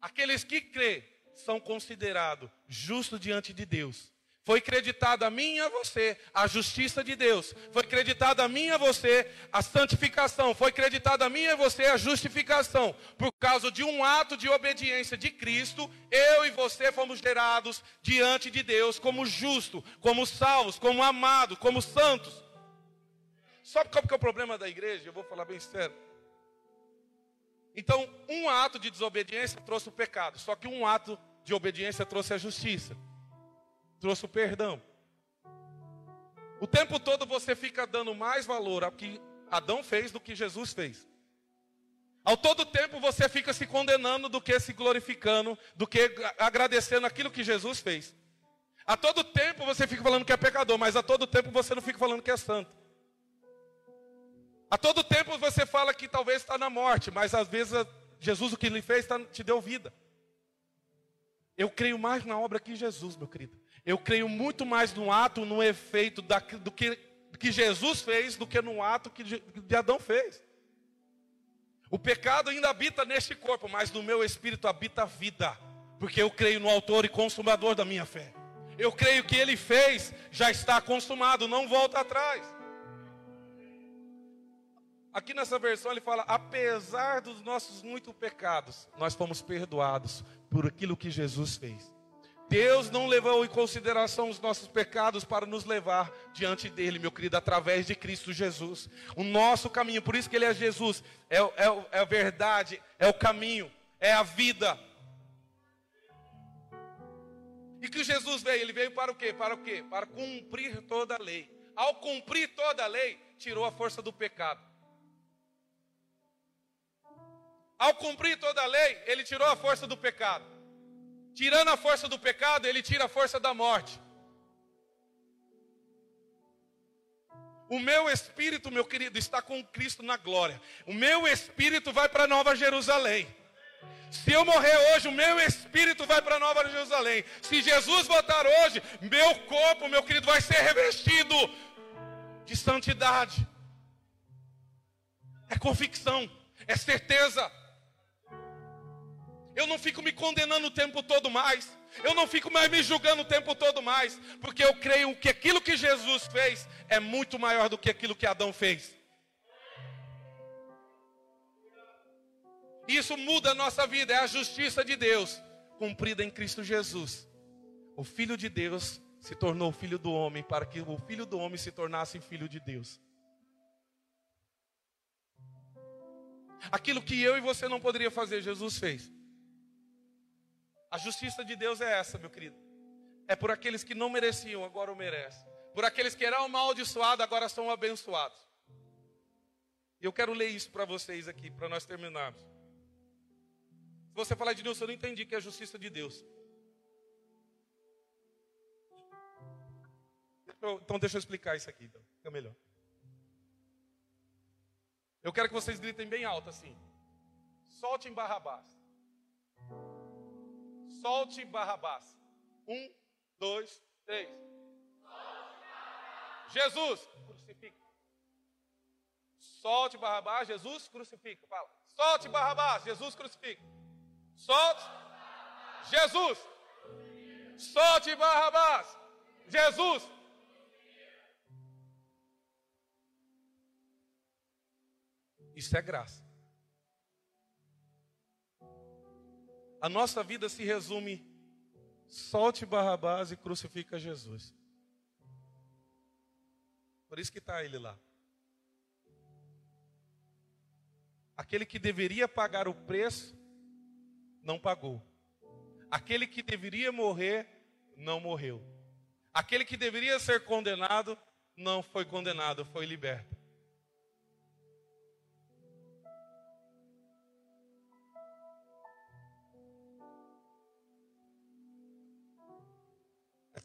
aqueles que crê, são considerados justos diante de Deus. Foi creditado a mim e a você a justiça de Deus. Foi creditado a mim e a você a santificação. Foi creditado a mim e a você a justificação. Por causa de um ato de obediência de Cristo, eu e você fomos gerados diante de Deus como justo, como salvos, como amados, como santos. Sabe qual que é o problema da igreja? Eu vou falar bem sério. Então, um ato de desobediência trouxe o pecado, só que um ato de obediência trouxe a justiça trouxe o perdão. O tempo todo você fica dando mais valor ao que Adão fez do que Jesus fez. Ao todo tempo você fica se condenando do que se glorificando, do que agradecendo aquilo que Jesus fez. A todo tempo você fica falando que é pecador, mas a todo tempo você não fica falando que é santo. A todo tempo você fala que talvez está na morte, mas às vezes Jesus o que ele fez tá, te deu vida. Eu creio mais na obra que Jesus, meu querido. Eu creio muito mais no ato, no efeito da, do, que, que Jesus fez do que no ato que de Adão fez. O pecado ainda habita neste corpo, mas no meu espírito habita a vida, porque eu creio no autor e consumador da minha fé. Eu creio que ele fez, já está consumado, não volta atrás. Aqui nessa versão ele fala: apesar dos nossos muitos pecados, nós fomos perdoados por aquilo que Jesus fez. Deus não levou em consideração os nossos pecados para nos levar diante dele, meu querido, através de Cristo Jesus. O nosso caminho, por isso que ele é Jesus, é, é, é a verdade, é o caminho, é a vida. E que Jesus veio, ele veio para o quê? Para o quê? Para cumprir toda a lei. Ao cumprir toda a lei, tirou a força do pecado. Ao cumprir toda a lei, ele tirou a força do pecado. Tirando a força do pecado, ele tira a força da morte. O meu espírito, meu querido, está com Cristo na glória. O meu espírito vai para Nova Jerusalém. Se eu morrer hoje, o meu espírito vai para Nova Jerusalém. Se Jesus voltar hoje, meu corpo, meu querido, vai ser revestido de santidade. É convicção, é certeza. Eu não fico me condenando o tempo todo mais. Eu não fico mais me julgando o tempo todo mais. Porque eu creio que aquilo que Jesus fez é muito maior do que aquilo que Adão fez. Isso muda a nossa vida, é a justiça de Deus cumprida em Cristo Jesus. O Filho de Deus se tornou filho do homem para que o filho do homem se tornasse filho de Deus. Aquilo que eu e você não poderia fazer, Jesus fez. A justiça de Deus é essa, meu querido. É por aqueles que não mereciam, agora o merecem. Por aqueles que eram amaldiçoados, agora são abençoados. E eu quero ler isso para vocês aqui, para nós terminarmos. Se você falar de Deus, eu não entendi que é a justiça de Deus. Então deixa eu explicar isso aqui, então. Fica melhor. Eu quero que vocês gritem bem alto assim. Solte em Barrabás. Solte Barrabás. Um, dois, três. Jesus, crucifique. Solte Barrabás, Jesus crucifica. Fala. Solte Barrabás, Jesus crucifica. Solte Jesus. Solte Barrabás, Jesus. Isso é graça. A nossa vida se resume: solte Barrabás e crucifica Jesus. Por isso que está ele lá. Aquele que deveria pagar o preço, não pagou. Aquele que deveria morrer, não morreu. Aquele que deveria ser condenado, não foi condenado, foi liberto.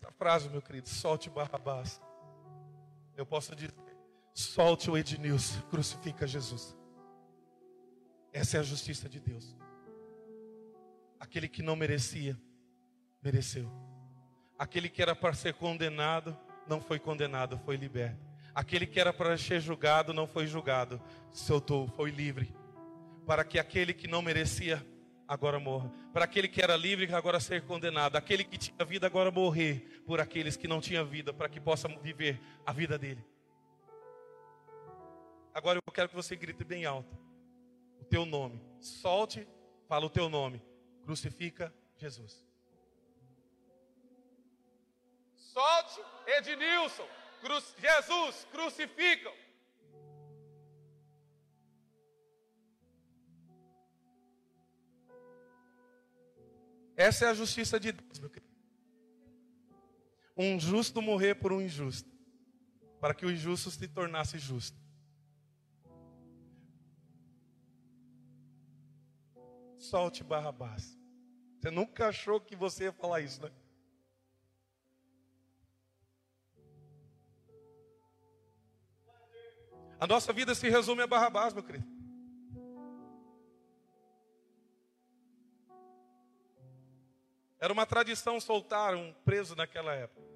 Essa frase, meu querido, solte Barrabás. Eu posso dizer, solte o Ednilson, crucifica Jesus. Essa é a justiça de Deus. Aquele que não merecia, mereceu. Aquele que era para ser condenado, não foi condenado, foi liberto. Aquele que era para ser julgado, não foi julgado, soltou, foi livre. Para que aquele que não merecia, agora morra. Para aquele que era livre, agora ser condenado. Aquele que tinha vida, agora morrer. Por aqueles que não tinham vida, para que possam viver a vida dele. Agora eu quero que você grite bem alto o teu nome. Solte, fala o teu nome. Crucifica Jesus. Solte Ednilson. Cru Jesus, crucificam. Essa é a justiça de Deus, meu querido. Um justo morrer por um injusto, para que o injusto se tornasse justo. solte Barrabás. Você nunca achou que você ia falar isso, né? A nossa vida se resume a Barrabás, meu querido. Era uma tradição soltar um preso naquela época.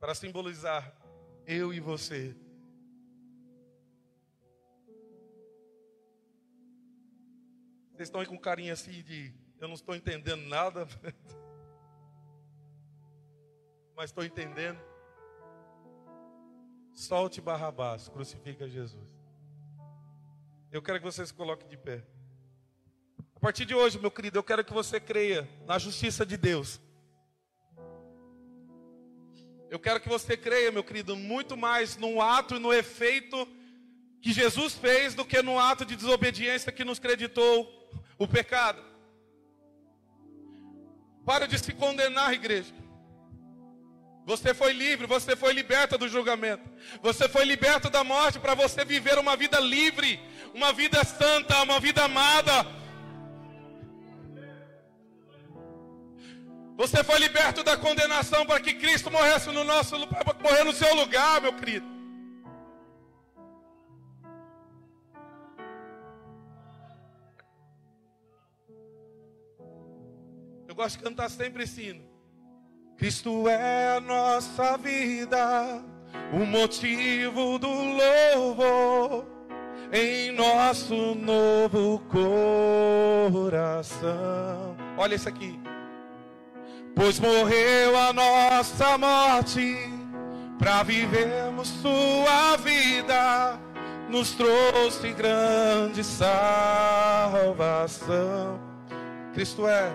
Para simbolizar eu e você Vocês estão aí com carinha assim de eu não estou entendendo nada, mas estou entendendo. Solte Barrabás, crucifica Jesus. Eu quero que você se coloque de pé. Partir de hoje, meu querido, eu quero que você creia na justiça de Deus. Eu quero que você creia, meu querido, muito mais no ato e no efeito que Jesus fez do que no ato de desobediência que nos creditou o pecado. Para de se condenar, igreja. Você foi livre, você foi liberta do julgamento. Você foi liberto da morte para você viver uma vida livre, uma vida santa, uma vida amada. Você foi liberto da condenação para que Cristo morresse no nosso morrer no seu lugar, meu querido. Eu gosto de cantar sempre esse hino. Cristo é a nossa vida, o motivo do louvor em nosso novo coração. Olha isso aqui. Pois morreu a nossa morte para vivermos sua vida, nos trouxe grande salvação. Cristo é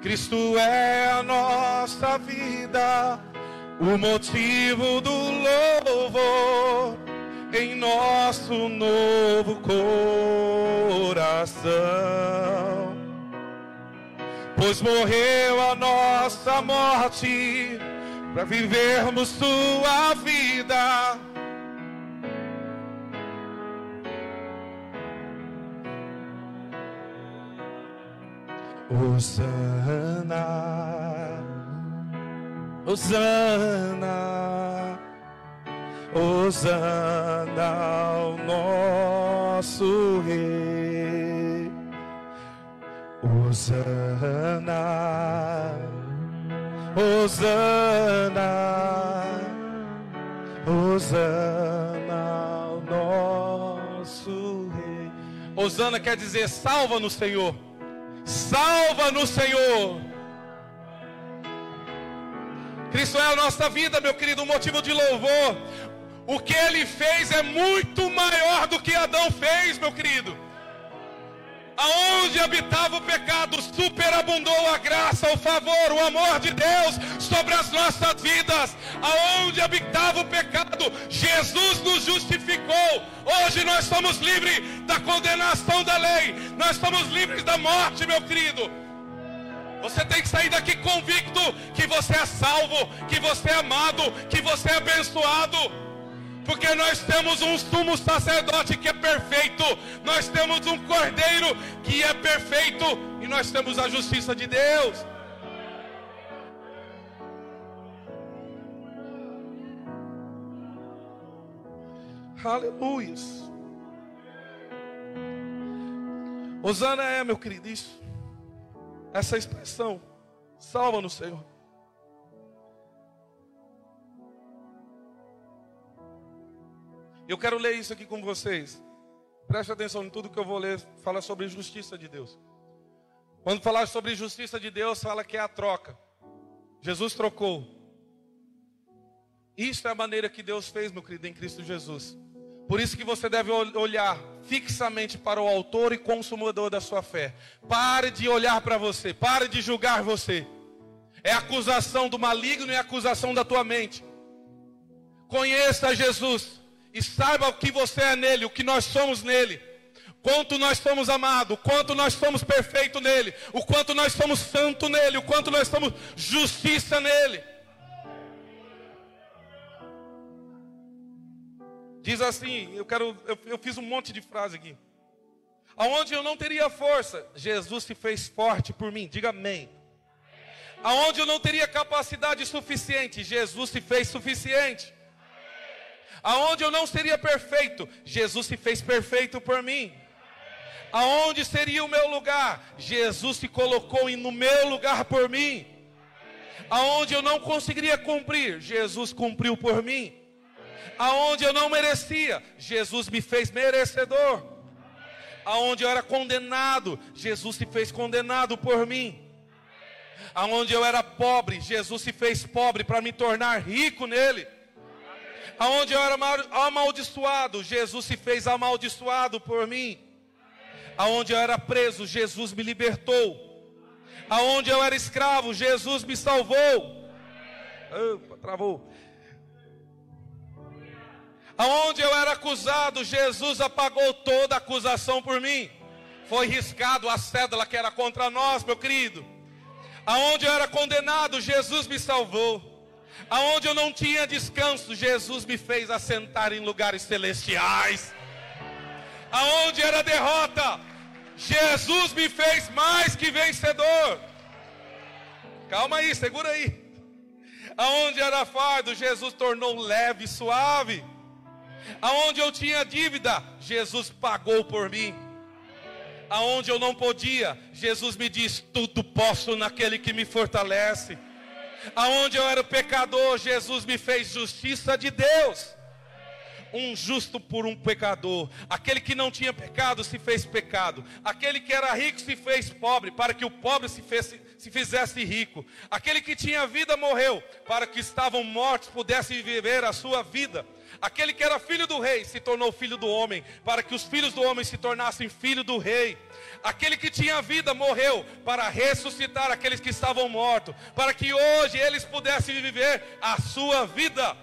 Cristo é a nossa vida, o motivo do louvor em nosso novo coração. Pois morreu a nossa morte para vivermos sua vida Osana, Osana, Osana ao nosso Rei. Hosana, Hosana, Hosana, o nosso rei. Hosana quer dizer salva no Senhor. Salva no Senhor. Cristo é a nossa vida, meu querido, um motivo de louvor. O que ele fez é muito maior do que Adão fez, meu querido. Aonde habitava o pecado, superabundou a graça, o favor, o amor de Deus sobre as nossas vidas. Aonde habitava o pecado, Jesus nos justificou. Hoje nós somos livres da condenação da lei, nós somos livres da morte, meu querido. Você tem que sair daqui convicto que você é salvo, que você é amado, que você é abençoado. Porque nós temos um sumo sacerdote que é perfeito, nós temos um cordeiro que é perfeito e nós temos a justiça de Deus. Aleluia. Osana é, meu querido, isso. Essa expressão. Salva no Senhor. Eu quero ler isso aqui com vocês. Preste atenção em tudo que eu vou ler. Fala sobre justiça de Deus. Quando falar sobre justiça de Deus, fala que é a troca. Jesus trocou. Isso é a maneira que Deus fez, meu querido, em Cristo Jesus. Por isso que você deve olhar fixamente para o autor e consumador da sua fé. Pare de olhar para você, pare de julgar você. É acusação do maligno e acusação da tua mente. Conheça Jesus e saiba o que você é nele, o que nós somos nele. Quanto nós somos amados, o quanto nós somos perfeitos nele, o quanto nós somos santo nele, o quanto nós somos justiça nele. Diz assim, eu quero, eu, eu fiz um monte de frase aqui. Aonde eu não teria força, Jesus se fez forte por mim. Diga amém. Aonde eu não teria capacidade suficiente, Jesus se fez suficiente. Aonde eu não seria perfeito, Jesus se fez perfeito por mim. Aonde seria o meu lugar? Jesus se colocou no meu lugar por mim. Aonde eu não conseguiria cumprir, Jesus cumpriu por mim. Aonde eu não merecia, Jesus me fez merecedor. Aonde eu era condenado, Jesus se fez condenado por mim. Aonde eu era pobre, Jesus se fez pobre para me tornar rico nele. Aonde eu era amaldiçoado, Jesus se fez amaldiçoado por mim. Aonde eu era preso, Jesus me libertou. Aonde eu era escravo, Jesus me salvou. Opa, travou. Aonde eu era acusado, Jesus apagou toda a acusação por mim. Foi riscado a cédula que era contra nós, meu querido. Aonde eu era condenado, Jesus me salvou. Aonde eu não tinha descanso, Jesus me fez assentar em lugares celestiais. Aonde era derrota, Jesus me fez mais que vencedor. Calma aí, segura aí. Aonde era fardo, Jesus tornou leve e suave. Aonde eu tinha dívida, Jesus pagou por mim. Aonde eu não podia, Jesus me diz: tudo posso naquele que me fortalece aonde eu era pecador, Jesus me fez justiça de Deus. Um justo por um pecador, aquele que não tinha pecado se fez pecado, aquele que era rico se fez pobre, para que o pobre se, fez, se fizesse rico, aquele que tinha vida morreu, para que estavam mortos pudessem viver a sua vida. Aquele que era filho do rei se tornou filho do homem, para que os filhos do homem se tornassem filho do rei. Aquele que tinha vida morreu para ressuscitar aqueles que estavam mortos, para que hoje eles pudessem viver a sua vida.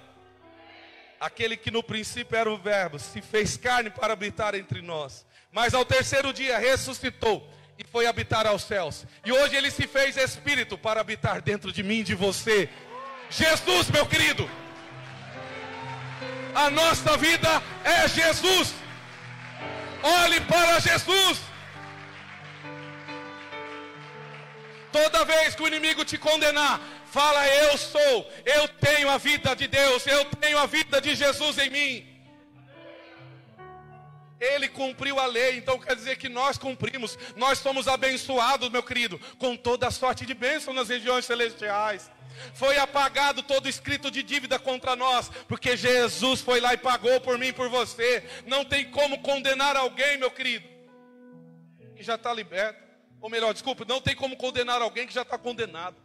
Aquele que no princípio era o Verbo se fez carne para habitar entre nós, mas ao terceiro dia ressuscitou e foi habitar aos céus. E hoje ele se fez espírito para habitar dentro de mim e de você. Jesus, meu querido, a nossa vida é Jesus. Olhe para Jesus. Toda vez que o inimigo te condenar, fala: Eu sou, eu tenho a vida de Deus, eu tenho a vida de Jesus em mim. Ele cumpriu a lei, então quer dizer que nós cumprimos, nós somos abençoados, meu querido, com toda a sorte de bênção nas regiões celestiais. Foi apagado todo escrito de dívida contra nós, porque Jesus foi lá e pagou por mim e por você. Não tem como condenar alguém, meu querido. que já está liberto. Ou melhor, desculpa, não tem como condenar alguém que já está condenado.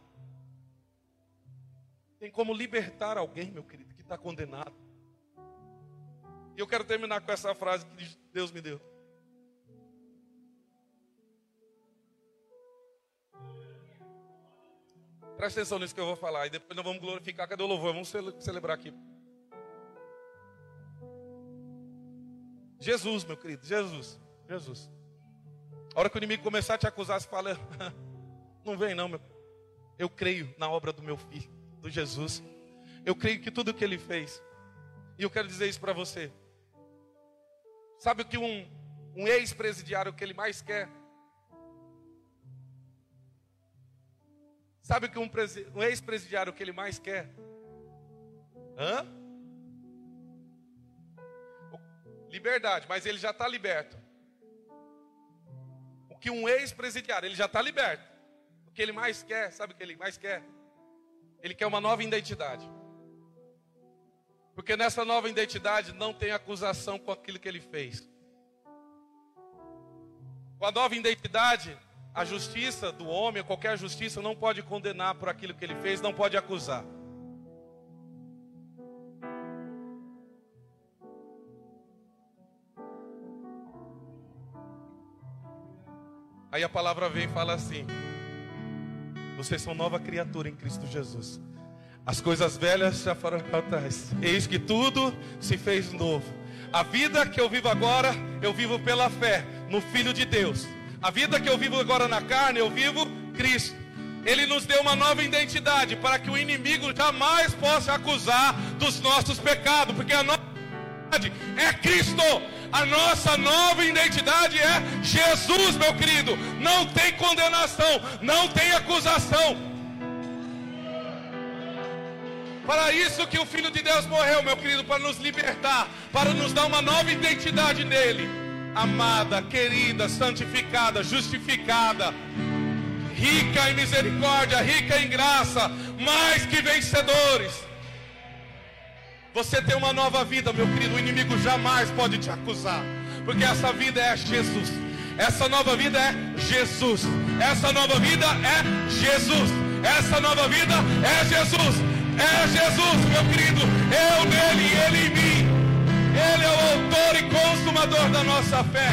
Tem como libertar alguém, meu querido, que está condenado. E eu quero terminar com essa frase que Deus me deu. Presta atenção nisso que eu vou falar. E depois nós vamos glorificar. Cadê o louvor? Vamos celebrar aqui. Jesus, meu querido, Jesus, Jesus. A hora que o inimigo começar a te acusar, você fala, não vem não, meu. Eu creio na obra do meu filho, do Jesus. Eu creio que tudo que ele fez. E eu quero dizer isso para você. Sabe o que um, um ex-presidiário que ele mais quer? Sabe o que um, um ex-presidiário que ele mais quer? Hã? Liberdade, mas ele já está liberto. Que um ex-presidiário, ele já está liberto. O que ele mais quer, sabe o que ele mais quer? Ele quer uma nova identidade. Porque nessa nova identidade não tem acusação com aquilo que ele fez. Com a nova identidade, a justiça do homem, qualquer justiça, não pode condenar por aquilo que ele fez, não pode acusar. Aí a palavra vem e fala assim: Vocês são nova criatura em Cristo Jesus. As coisas velhas já foram para trás. Eis que tudo se fez novo. A vida que eu vivo agora, eu vivo pela fé no Filho de Deus a vida que eu vivo agora na carne, eu vivo Cristo. Ele nos deu uma nova identidade para que o inimigo jamais possa acusar dos nossos pecados, porque a nossa identidade é Cristo. A nossa nova identidade é Jesus, meu querido. Não tem condenação, não tem acusação. Para isso que o Filho de Deus morreu, meu querido, para nos libertar, para nos dar uma nova identidade nele amada, querida, santificada, justificada, rica em misericórdia, rica em graça, mais que vencedores. Você tem uma nova vida, meu querido. O inimigo jamais pode te acusar, porque essa vida é Jesus. Essa nova vida é Jesus. Essa nova vida é Jesus. Essa nova vida é Jesus. É Jesus, meu querido. Eu nele, ele em mim. Ele é o autor e consumador da nossa fé.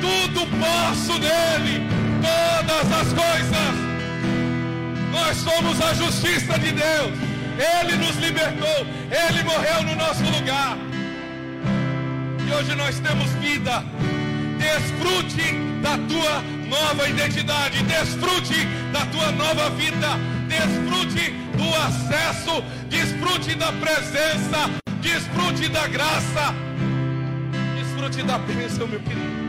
Tudo posso nele, todas as coisas. Nós somos a justiça de Deus. Ele nos libertou, ele morreu no nosso lugar. E hoje nós temos vida. Desfrute da tua nova identidade, desfrute da tua nova vida, desfrute do acesso, desfrute da presença Desfrute da graça. Desfrute da bênção, meu querido.